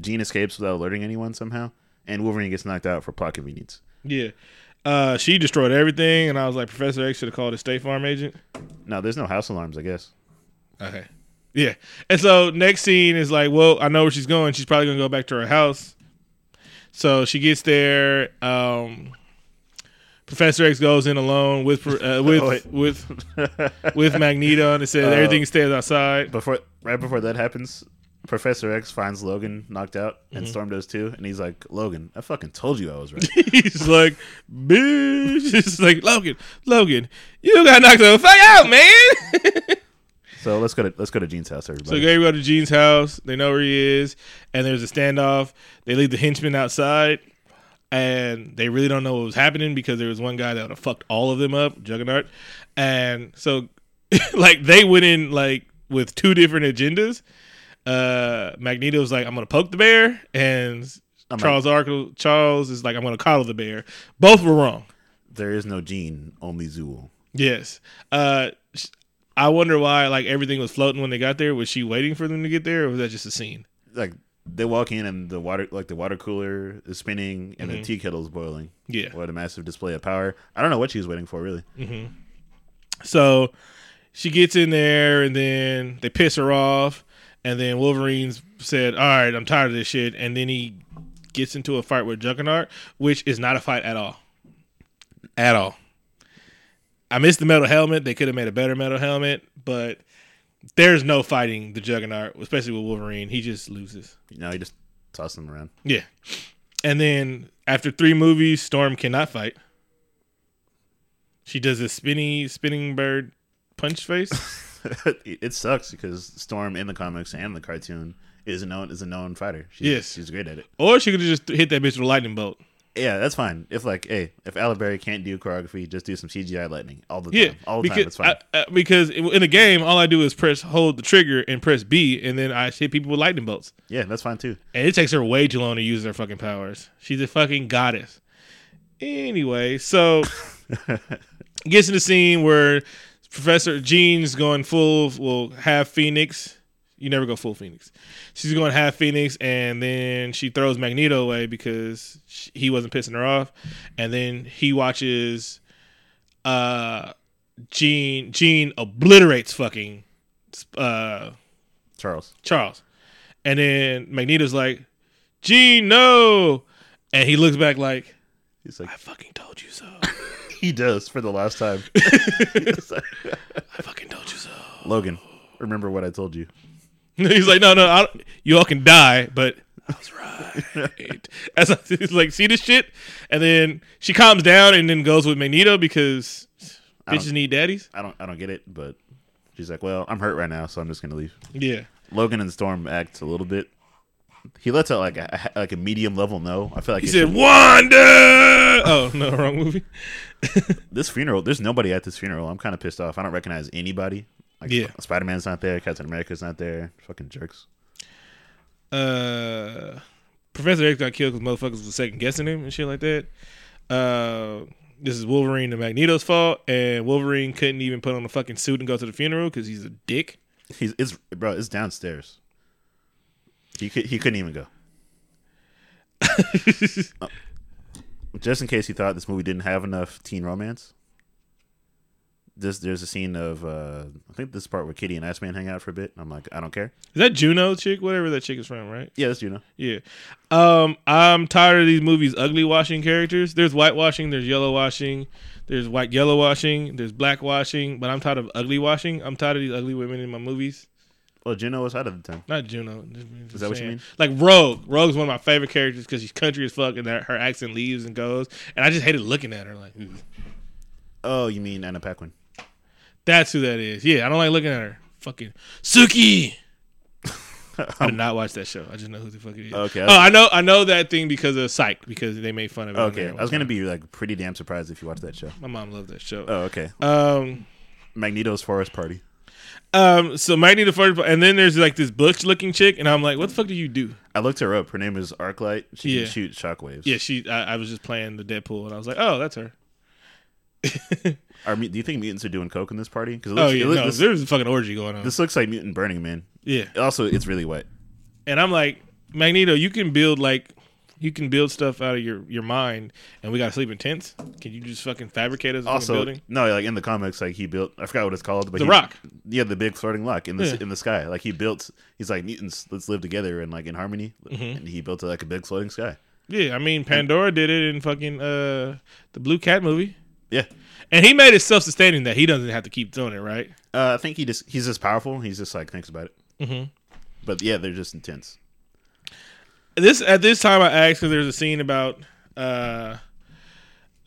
Jean escapes without alerting anyone somehow, and Wolverine gets knocked out for plot convenience. yeah. Uh, she destroyed everything, and I was like, Professor X should have called a State Farm agent. No, there's no house alarms, I guess. Okay. Yeah. And so next scene is like, well, I know where she's going. She's probably gonna go back to her house. So she gets there. Um, Professor X goes in alone with uh, [LAUGHS] with Oh, with [LAUGHS] with Magneto, and it says Uh, everything stays outside. Before, right before that happens, Professor X finds Logan knocked out, and Mm-hmm. Storm does too, and he's like, "Logan, I fucking told you I was right." [LAUGHS] He's like, bitch. [LAUGHS] It's like Logan, Logan, you got knocked the fuck out, man. [LAUGHS] so let's go to let's go to Jean's house, everybody. So they go to Jean's house. They know where he is, and there's a standoff. They leave the henchmen outside, and they really don't know what was happening because there was one guy that would have fucked all of them up, Juggernaut. And so, like, they went in like with two different agendas. Uh, Magneto's like, "I'm gonna poke the bear," and I'm Charles Arkle, Charles is like, "I'm gonna coddle the bear." Both were wrong. there is no Jean, only Zuul. Yes. Uh, I wonder why like everything was floating when they got there. Was she waiting for them to get there, or was that just a scene? Like they walk in, and the water, like the water cooler, is spinning, and Mm-hmm. the tea kettle is boiling. Yeah. What a massive display of power! I don't know what she was waiting for, really. So she gets in there, and then they piss her off, and then Wolverine said, "All right, I'm tired of this shit," and then he gets into a fight with Juggernaut, which is not a fight at all, at all. I missed the metal helmet. They could have made a better metal helmet, but there's no fighting the Juggernaut, especially with Wolverine. He just loses. You know, you just tosses him around. Yeah. And then after three movies, Storm cannot fight. She does a spinny spinning bird punch face. [LAUGHS] [LAUGHS] it sucks because Storm in the comics and the cartoon is a known is a known fighter. She's, Yes. she's great at it. Or she could just hit that bitch with a lightning bolt. Yeah, that's fine. If like, hey, if Halle Berry can't do choreography, just do some CGI lightning all the Yeah, time. All the time, because it's fine. I, I- because in in the game, all I do is press hold the trigger and press B, and then I hit people with lightning bolts. yeah, that's fine too. And it takes her way too long to use her fucking powers. She's a fucking goddess. Anyway, so [LAUGHS] gets in the scene where Professor Jean's going full, well, half Phoenix. You never go full Phoenix. She's going half Phoenix, and then she throws Magneto away because sh he wasn't pissing her off. And then he watches uh, Jean. Jean obliterates fucking uh, Charles. Charles. And then Magneto's like, Jean, no. And he looks back like, He's like, I fucking told you so. [LAUGHS] [LAUGHS] he does for the last time. [LAUGHS] I fucking told you so. Logan, remember what I told you. [LAUGHS] He's like, no, no, I don't, you all can die, but I was right. As I, he's like, see this shit? And then she calms down and then goes with Magneto because bitches need daddies. I don't, I don't get it, but she's like, well, I'm hurt right now, so I'm just gonna leave. Yeah. Logan and Storm act a little bit. He lets out like a like a medium level no. I feel like He said, Wanda! Oh, no, [LAUGHS] wrong movie. [LAUGHS] this funeral. There's nobody at this funeral. I'm kind of pissed off. I don't recognize anybody. Like, Yeah. Spider Man's not there. Captain America's not there. Fucking jerks. uh, Professor X got killed because motherfuckers was second guessing him and shit like that. Uh, this is Wolverine and Magneto's fault, and Wolverine couldn't even put on a fucking suit and go to the funeral because he's a dick. He's it's bro. It's downstairs. He could he couldn't even go. [LAUGHS] Uh, just in case you thought this movie didn't have enough teen romance. This there's a scene of uh I think this part where Kitty and Iceman hang out for a bit. I'm like I don't care. Is that Juno chick? Whatever that chick is from, right? Yeah, that's Juno. Yeah. Um, I'm tired of these movies ugly washing characters. There's white washing, there's yellow washing, there's white yellow washing, there's black washing, but I'm tired of ugly washing. I'm tired of these ugly women in my movies. Well, Juno was out of the time. Not Juno. Is that what you mean? Like Rogue. Rogue's one of my favorite characters because she's country as fuck and her, her accent leaves and goes. And I just hated looking at her. Like, "Ooh." Oh, you mean Anna Paquin? that's who that is. Yeah, I don't like looking at her. Fucking Sookie. I did [LAUGHS] not watch that show. I just know who the fuck it is. Okay. Oh, I know. I know that thing because of Psych because they made fun of it. Okay, I was gonna be like pretty damn surprised if you watched that show. My mom loved that show. Oh, okay. Um. Magneto's Forest Party. Um. So Magneto first, and then there's like this butch looking chick, and I'm like, what the fuck do you do? I looked her up. Her name is Arclight. She Yeah. can shoot shockwaves. Yeah, she. I, I was just playing the Deadpool, and I was like, oh, that's her. Are, do you think mutants are doing coke in this party? Because Oh yeah, no, this, there's a fucking orgy going on. this looks like mutant Burning Man. yeah, Also, it's really wet. and I'm like, Magneto, you can build like, you can build stuff out of your your mind, and we got to sleep in tents. Can you just fucking fabricate us a Also, building? no, like in the comics, like he built. I forgot what it's called, but The he- Rock. Yeah, the big floating rock in the Yeah. in the sky. Like he built. He's like mutants. Let's live together and like in harmony. Mm-hmm. And he built like a big floating sky. Yeah, I mean, Pandora did it in fucking uh the Blue Cat movie, Yeah. and he made it self sustaining that he doesn't have to keep doing it, right? Uh, I think he just he's just powerful. He's just like thinks about it. Mm-hmm. But yeah, they're just intense. This at this time I asked because there's a scene about uh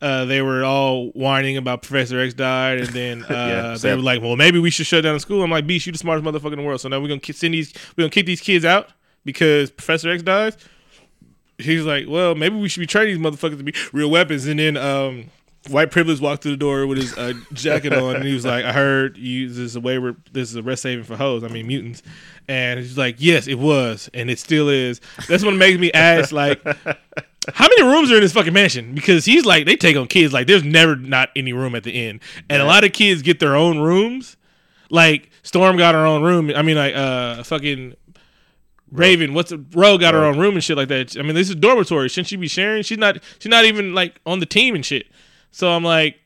uh they were all whining about Professor X died and then [LAUGHS] uh Yeah, they were like, Well maybe we should shut down the school. I'm like, Beast, you the smartest motherfucker in the world. So now we're gonna send these we're gonna kick these kids out because Professor X dies. He's like, Well, maybe we should be training these motherfuckers to be real weapons and then um White privilege walked through the door with his uh, jacket on, and he was like, "I heard you. This is a way. Where, this is a rest saving for hoes. I mean mutants." And he's like, "Yes, it was, and it still is." That's what makes me ask, like, how many rooms are in this fucking mansion? Because he's like, they take on kids. Like, there's never not any room at the end, and a lot of kids get their own rooms. Like Storm got her own room. I mean, like, uh, fucking Raven, what's the Rogue got her own room and shit like that. I mean, this is dormitory. Shouldn't she be sharing? She's not. She's not even like on the team and shit. So I'm like,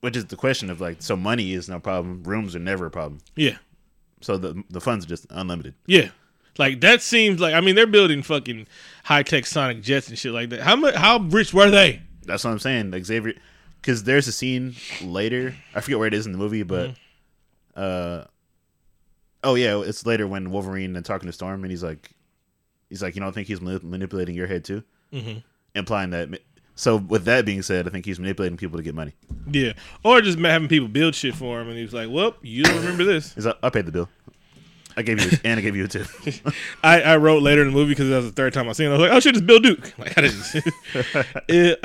Which is the question of like, so money is no problem. Rooms are never a problem. yeah, So the the funds are just unlimited. yeah. Like that seems like I mean they're building fucking high tech Sonic jets and shit like that. How much? How rich were they? That's what I'm saying. Like Xavier, because there's a scene later. I forget where it is in the movie, but Mm-hmm. uh, oh yeah, it's later when Wolverine and talking to Storm, and he's like, he's like, you don't think he's manip- manipulating your head too, Mhm. implying that So with that being said, I think he's manipulating people to get money. Yeah, or just having people build shit for him, and he's like, "Well, you don't remember this." He's like, I paid the bill. I gave you and I gave you a tip. [LAUGHS] I, I wrote later in the movie because that was the third time I seen it. I was like, "Oh shit, it's Bill Duke." [LAUGHS] Like, I didn't.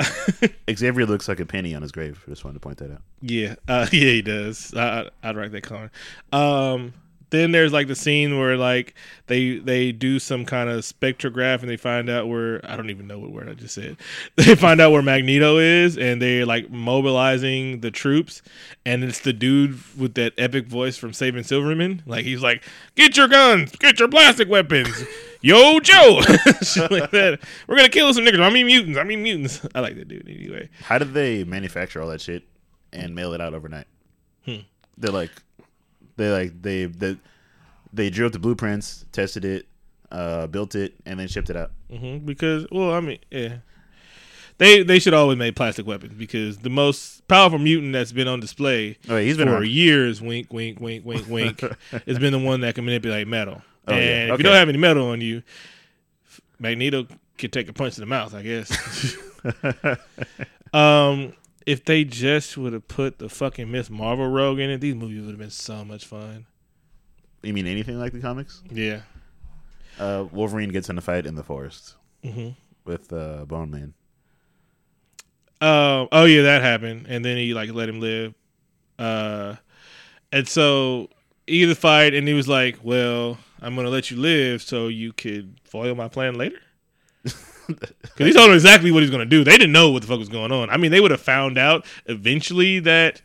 [LAUGHS] Xavier looks like a penny on his grave. I just wanted to point that out. yeah, uh, yeah, he does. I, I- I'd write that comment. Um, then there's like the scene where like they they do some kind of spectrograph and they find out where I don't even know what word I just said. [LAUGHS] They find out where Magneto is and they're like mobilizing the troops and it's the dude with that epic voice from Saving Silverman. Like he's like, "Get your guns, get your plastic weapons." Yo, Joe, [LAUGHS] like that. We're gonna kill some niggas. I mean mutants. I mean mutants. [LAUGHS] I like that dude anyway. How did they manufacture all that shit and mail it out overnight? Hmm. They're like, they like they they they drew up the blueprints, tested it, uh, built it, and then shipped it out. hmm Because, well, I mean, yeah, they they should always make plastic weapons because the most powerful mutant that's been on display Oh, he's been for around. years, wink, wink, wink, wink, wink, [LAUGHS] has been the one that can manipulate metal. Oh, and yeah. if you don't have any metal on you, Magneto could take a punch in the mouth, I guess. [LAUGHS] [LAUGHS] um, if they just would have put the fucking Miss Marvel rogue in it, these movies would have been so much fun. You mean anything like the comics? Yeah. Uh, Wolverine gets in a fight in the forest hmm with uh, Bone Man. Um. Oh yeah, that happened, and then he like let him live. Uh, and so he the fight, and he was like, "Well, I'm gonna let you live so you could foil my plan later." [LAUGHS] Because he told him exactly what he's gonna do. They didn't know what the fuck was going on. I mean, they would have found out eventually that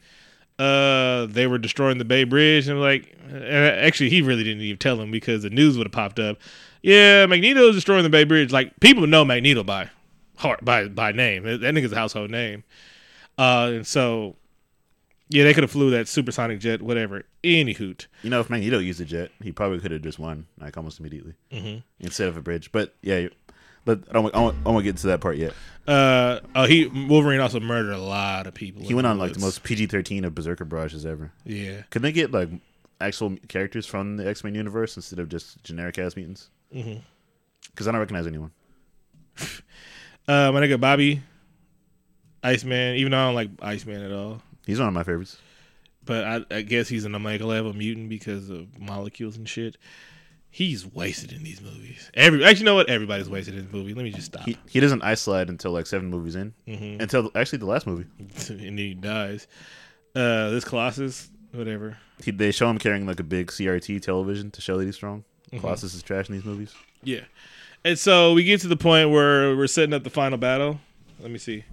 uh they were destroying the Bay Bridge, and like, and actually, he really didn't even tell them because the news would have popped up. Yeah, Magneto's destroying the Bay Bridge. Like people know Magneto by heart by by name. That nigga's a household name. Uh, and so yeah, they could have flew that supersonic jet, whatever. Any hoot. You know, if Magneto used a jet, he probably could have just won like almost immediately Mhm. instead of a bridge. But yeah, but I don't. I won't, I won't get to that part yet. Uh, oh, he Wolverine also murdered a lot of people. He went on like the most PG thirteen of Berserker barrages ever. Yeah. Can they get like actual characters from the X Men universe instead of just generic ass mutants? Because I don't recognize anyone. [LAUGHS] Uh, my nigga Bobby, Iceman. Even though I don't like Iceman at all, He's one of my favorites. but I, I guess he's an omega level mutant because of molecules and shit. He's wasted in these movies. Every actually, you know what? Everybody's wasted in this movie. Let me just stop. He he doesn't ice slide until like seven movies in. Mhm. Until actually the last movie, [LAUGHS] and then he dies. Uh, this Colossus, whatever. he, they show him carrying like a big CRT television to show that he's strong. Mm-hmm. Colossus is trash in these movies. Yeah. And so we get to the point where we're setting up the final battle. Let me see.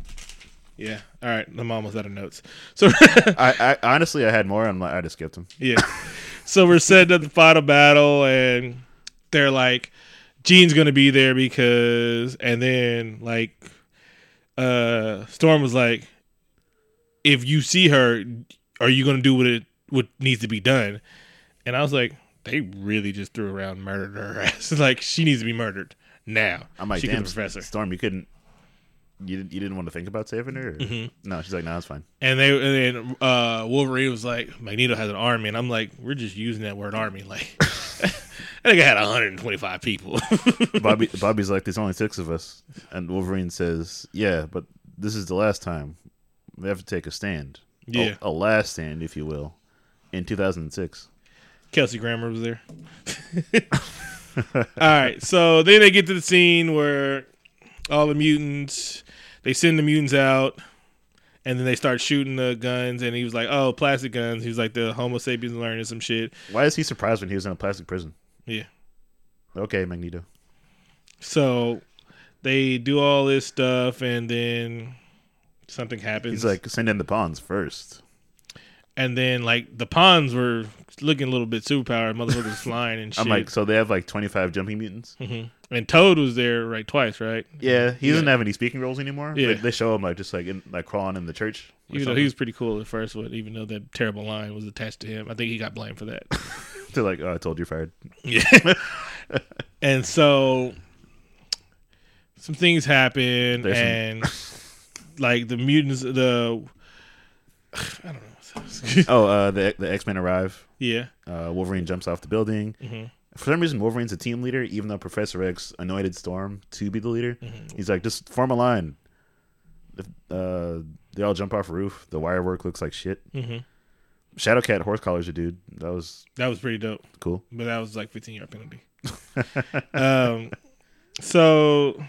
Yeah. All right. I'm almost out of notes. So [LAUGHS] I, I honestly I had more. I'm like I just skipped them. yeah. [LAUGHS] So we're setting up the final battle, and they're like, Jean's gonna be there because, and then like, uh, Storm was like, if you see her, are you gonna do what it what needs to be done? And I was like, they really just threw around murdered her [LAUGHS] ass. like she needs to be murdered now. I'm like she damn, professor. Storm, you couldn't. You didn't, you didn't want to think about saving her? Mm-hmm. No, she's like, no, it's fine. And they and then uh, Wolverine was like, Magneto has an army, and I'm like, we're just using that word army. Like, I think I had 125 people. [LAUGHS] Bobby Bobby's like, there's only six of us, and Wolverine says, yeah, but this is the last time we have to take a stand. A- Yeah. a, last stand, if you will, in 2006. Kelsey Grammer was there. [LAUGHS] all right, so then they get to the scene where all the mutants they send the mutants out, and then they start shooting the guns. And he was like, "Oh, plastic guns." He was like, "The Homo sapiens learning some shit." Why is he surprised when he was in a plastic prison? Yeah. Okay, Magneto. So they do all this stuff, and then something happens. He's like, send in the pawns first. And then like the pawns were looking a little bit superpowered. Motherfuckers flying and shit. [LAUGHS] I'm like, so they have like 25 jumping mutants? hmm and Toad was there right twice, right? Yeah, he doesn't have any speaking roles anymore. Yeah. They, show him like just like in, like crawling in the church. Even though he was pretty cool at first, but even though that terrible line was attached to him, I think he got blamed for that. [LAUGHS] They're like, oh, I told you fired. yeah. [LAUGHS] and so some things happen, There's some- and like the mutants, the [SIGHS] I don't know. [LAUGHS] Oh, uh, the the X Men arrive. yeah. Uh, Wolverine jumps off the building. hmm For some reason, Wolverine's a team leader, even though Professor X anointed Storm to be the leader. Mm-hmm. He's like, just form a line. If, uh, they all jump off a roof. The wire work looks like shit. hmm Shadowcat horse collars a dude. That was That was pretty dope, cool. but that was like 15 yard penalty. [LAUGHS] um, so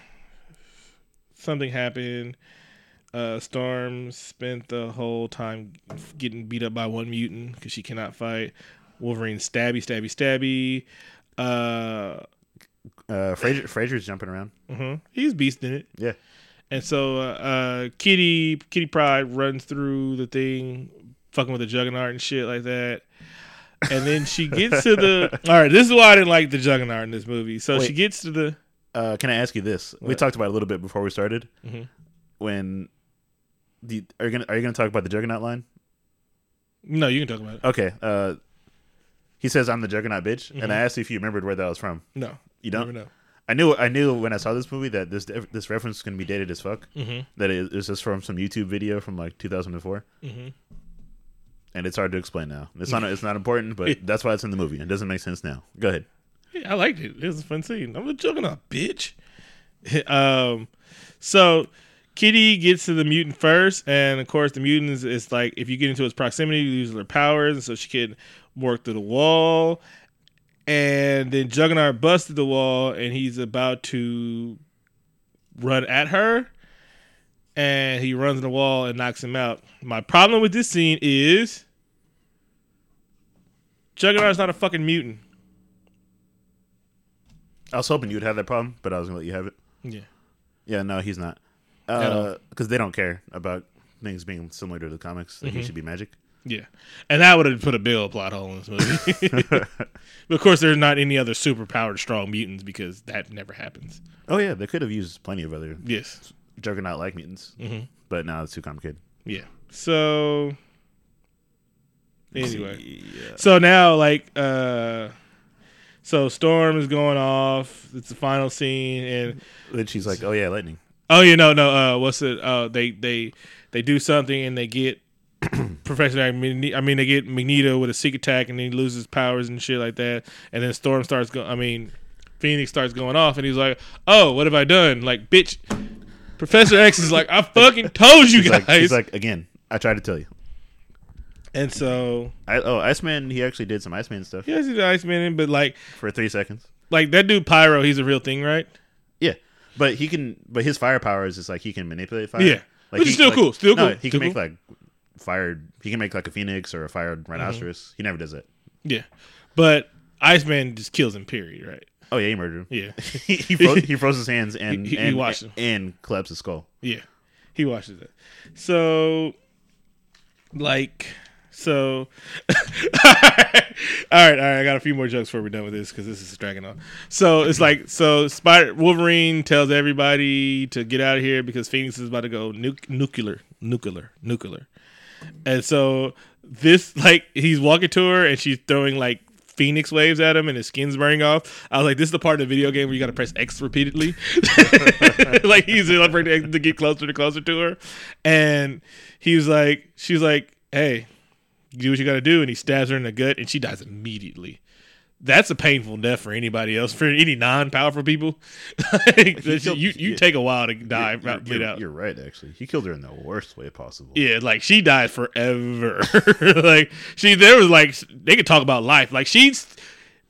something happened. Uh, Storm spent the whole time getting beat up by one mutant because she cannot fight. Wolverine stabby, stabby, stabby. Uh, Uh, Frasier, Frasier's jumping around. mhm. He's beast in it. Yeah. And so uh, uh, Kitty Kitty Pryde runs through the thing, fucking with the Juggernaut and shit like that. And then she gets to the. [LAUGHS] All right, this is why I didn't like the Juggernaut in this movie. So she gets to the. Uh, can I ask you this? We talked about it a little bit before we started. Mhm. When are you gonna are you gonna talk about the Juggernaut line? No, you can talk about it. Okay. Uh, he says I'm the Juggernaut bitch, and I asked you if you remembered where that was from. No, You don't? know. I knew I knew when I saw this movie that this this reference is gonna be dated as fuck. Mm-hmm. That it is just from some YouTube video from like 2004, Mm-hmm. and it's hard to explain now. It's not it's not important, but [LAUGHS] that's why it's in the movie. It doesn't make sense now. Go ahead. Yeah, I liked it. It was a fun scene. I'm a Juggernaut, bitch. [LAUGHS] um, so Kitty gets to the mutant first, and of course, the mutant is, is like if you get into its proximity, you lose their powers, and so she can work through the wall. And then Juggernaut busted the wall, and he's about to run at her, and he runs in the wall and knocks him out. My problem with this scene is Juggernaut's not a fucking mutant. I was hoping you would have that problem, but I was gonna let you have it. Yeah. Yeah, no, he's not. Because they don't care about things being similar to the comics. Like Mm-hmm. he should be magic. Yeah, and that would have put a bill plot hole in this movie. [LAUGHS] [LAUGHS] but of course, there's not any other super powered strong mutants because that never happens. Oh yeah, they could have used plenty of other Yes. Juggernaut like mutants, Mhm. but now it's too complicated. Yeah. So anyway, Yeah. so now like uh, so Storm is going off. It's the final scene, and Then she's like, "Oh yeah, lightning." Oh, you know, no, uh, what's it? Uh, they they they do something and they get. [CLEARS THROAT] Professor Magneto, I mean, they get Magneto with a secret attack, and then he loses powers and shit like that. And then Storm starts going. I mean, Phoenix starts going off, and he's like, "Oh, what have I done? Like, bitch." Professor X is like, "I [LAUGHS] fucking told you She's guys." like, she's like, again, I tried to tell you. and so, I, oh, Iceman, he actually did some Iceman stuff yeah, he's the Iceman, but like, for three seconds. like that dude Pyro, he's a real thing, right? Yeah, but he can. But his fire power is just like he can manipulate fire. Yeah. like Which is still like- cool, still no, cool, He still can make cool. like fired. He can make like a phoenix or a fired Mm-hmm. rhinoceros. He never does it. Yeah, but Iceman just kills him. Period. Right? Oh yeah, he murdered him. Yeah, [LAUGHS] he he froze, he froze his hands and [LAUGHS] He- he and, watched him. and collapsed his skull. yeah. He watches it. So, like, so. [LAUGHS] all right, all right. I got a few more jokes before we're done with this because this is dragging on. So it's like, so Spider Wolverine tells everybody to get out of here because Phoenix is about to go nu- nuclear, nuclear, nuclear. And so this, like, he's walking to her and she's throwing like phoenix waves at him and his skin's burning off. I was like, this is the part of the video game where you got to press X repeatedly. [LAUGHS] like he's like to get closer to closer to her, and he was like, she's like, hey, do what you got to do, and he stabs her in the gut, and she dies immediately. That's a painful death for anybody else, for any non-powerful people. [LAUGHS] Like, killed- you you yeah. take a while to die, You're, bleed you're- out. you're right. Actually, he killed her in the worst way possible. Yeah, like she died forever. [LAUGHS] like she, there was like they could talk about life. Like she's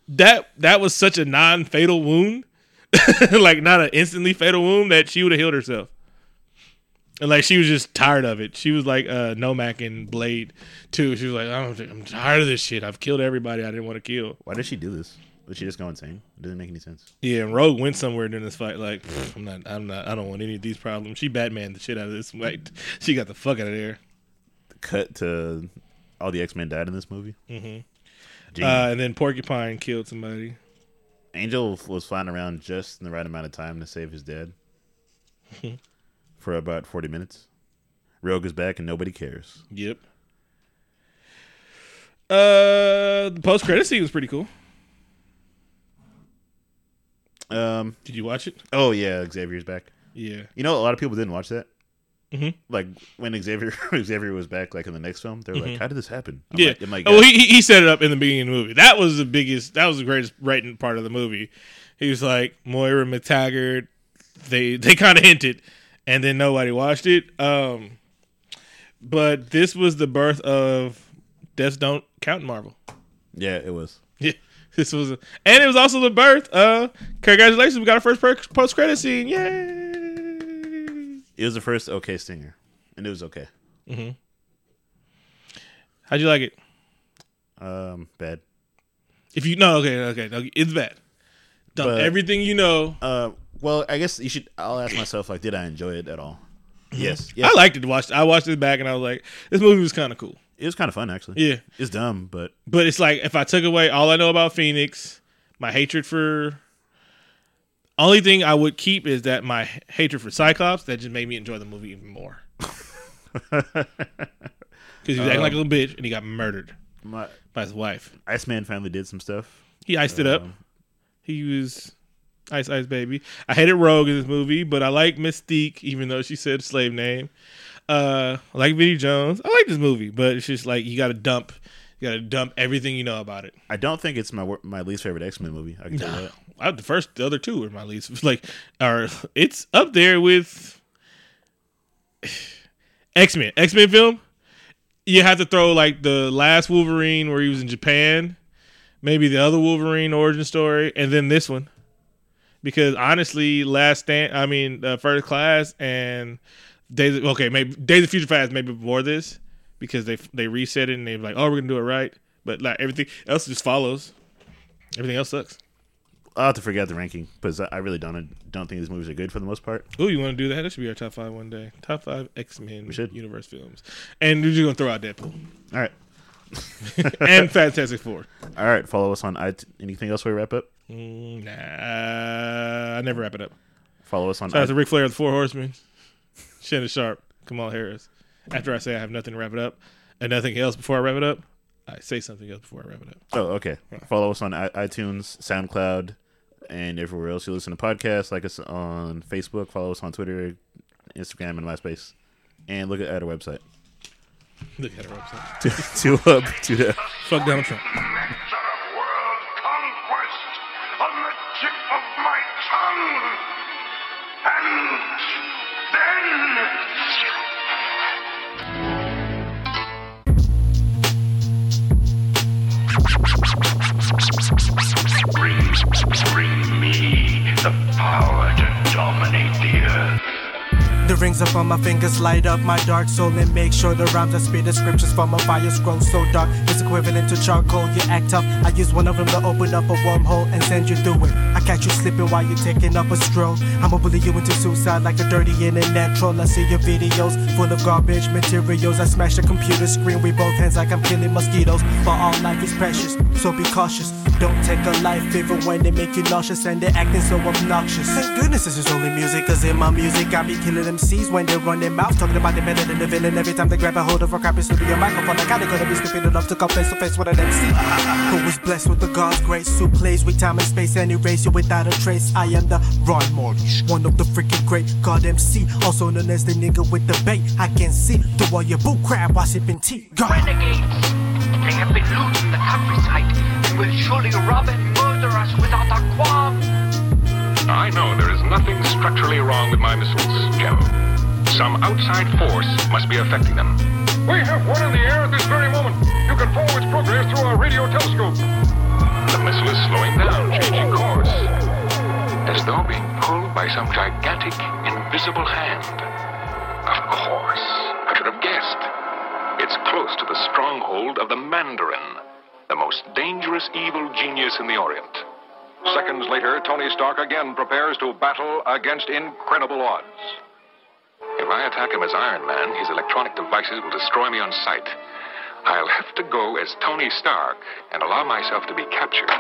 that that was such a non-fatal wound, [LAUGHS] like not an instantly fatal wound that she would have healed herself. And like she was just tired of it. She was like uh Nomak and Blade too. She was like, I'm, I'm tired of this shit. I've killed everybody I didn't want to kill. Why did she do this? Did she just go insane? It doesn't make any sense. Yeah, and Rogue went somewhere during this fight. Like, "Pfft, I'm not, I'm not, I don't want any of these problems. She Batman the shit out of this fight. She got the fuck out of there. Cut to all the X Men died in this movie. Mm-hmm. Uh, and then Porcupine killed somebody. Angel was flying around just in the right amount of time to save his dad [LAUGHS] for about 40 minutes. Rogue is back and nobody cares. Yep. Uh, the post credit scene was pretty cool. Um. Did you watch it? Oh yeah, Xavier's back. Yeah. You know, a lot of people didn't watch that. Mhm. Like when Xavier [LAUGHS] Xavier was back, like in the next film, they were like, "How did this happen?" I'm Mm-hmm. Yeah. like, oh, well, he he- he set it up in the beginning of the movie. That was the biggest. That was the greatest writing part of the movie. He was like Moira MacTaggert. They they kind of hinted, and then nobody watched it. Um, but this was the birth of Deaths Don't Count in Marvel. Yeah, it was. [LAUGHS] Yeah, this was, and it was also the birth. Uh, congratulations, we got our first post credit scene. Yay! It was the first okay stinger, and it was okay. Mm-hmm. How'd you like it? Um, bad. If you no, okay, okay, it's bad. Dump everything you know. Uh, well, I guess you should. I'll ask myself, like, did I enjoy it at all? Yes. yes. I liked it. to Watch. I watched it back, and I was like, this movie was kind of cool. it was kind of fun, actually. Yeah, It's dumb, but but it's like if I took away all I know about Phoenix, my hatred for. Only thing I would keep is that my hatred for Cyclops that just made me enjoy the movie even more. [LAUGHS] Because he was acting like a little bitch and he got murdered my by his wife. Iceman finally did some stuff. He iced it up. Um, He was Ice Ice Baby. I hated Rogue in this movie, but I like Mystique, even though she said slave name. Uh, I like Vinnie Jones. I like this movie, but it's just like you got to dump, you got to dump everything you know about it. I don't think it's my my least favorite X Men movie. I can tell you that. I, the first, the other two are my least. [LAUGHS] Like, are it's up there with [SIGHS] X Men. X Men film. You have to throw like the last Wolverine where he was in Japan, maybe the other Wolverine origin story, and then this one. Because honestly, last stand, I mean, uh, first class and Days. Of, okay, maybe Days of Future Past, maybe before this, because they they reset it and they're like, oh, we're gonna do it right, but like everything else just follows. Everything else sucks. I'll have to forget the ranking because I really don't don't think these movies are good for the most part. Oh, you want to do that? That should be our top five one day. Top five X Men universe films, and we're just gonna throw out Deadpool All right, [LAUGHS] and Fantastic Four. all right. Follow us on it. Anything else we wrap up? Mm, nah, I never wrap it up. Follow us on. Shout out to. Ric Flair of the Four Horsemen, [LAUGHS] Shannon Sharpe, Kamal Harris. After I say I have nothing to wrap it up, and nothing else before I wrap it up, I say something else before I wrap it up. Oh, okay. Follow us on iTunes, SoundCloud, and everywhere else you listen to podcasts. Like us on Facebook. Follow us on Twitter, Instagram, and MySpace. And look at our website. Look at our website. to to up [LAUGHS] to the Fuck Donald Trump. nectar of world conquest on the tip of my tongue. And then. Bring, bring me the power to dominate the earth. The rings upon my fingers light up my dark soul and make sure the rhymes I spit the scriptures from a fire scroll so dark it's equivalent to charcoal. You act up. I use one of them to open up a wormhole and send you through it. I catch you slipping while you're taking up a stroll. I'ma bully you into suicide like a dirty internet troll. I see your videos full of garbage materials. I smash the computer screen with both hands like I'm killing mosquitoes. But all life is precious, so be cautious. Don't take a life even when they make you nauseous and they're acting so obnoxious. Thank goodness this is only music, cause in my music I be killing MCs when they run their mouth. Talking about they better than the villain every time they grab a hold of a crappy studio microphone. I kinda gonna be stupid enough to come face to face with an MC. Who was blessed with the God's grace, who plays with time and space and erase you without a trace. I am the Ron Mortish, one of the freaking great God MC, also known as the nigga with the bait. I can see through all your bull crap while sipping tea. God. They have been looting the countryside and will surely rob and murder us without a qualm. I know there is nothing structurally wrong with my missiles, General. Some outside force must be affecting them. We have one in the air at this very moment. You can follow its progress through our radio telescope. The missile is slowing down, changing course. As though being pulled by some gigantic, invisible hand. Of course, It's close to the stronghold of the Mandarin, the most dangerous evil genius in the Orient. Seconds later, Tony Stark again prepares to battle against incredible odds. If I attack him as Iron Man, his electronic devices will destroy me on sight. I'll have to go as Tony Stark and allow myself to be captured.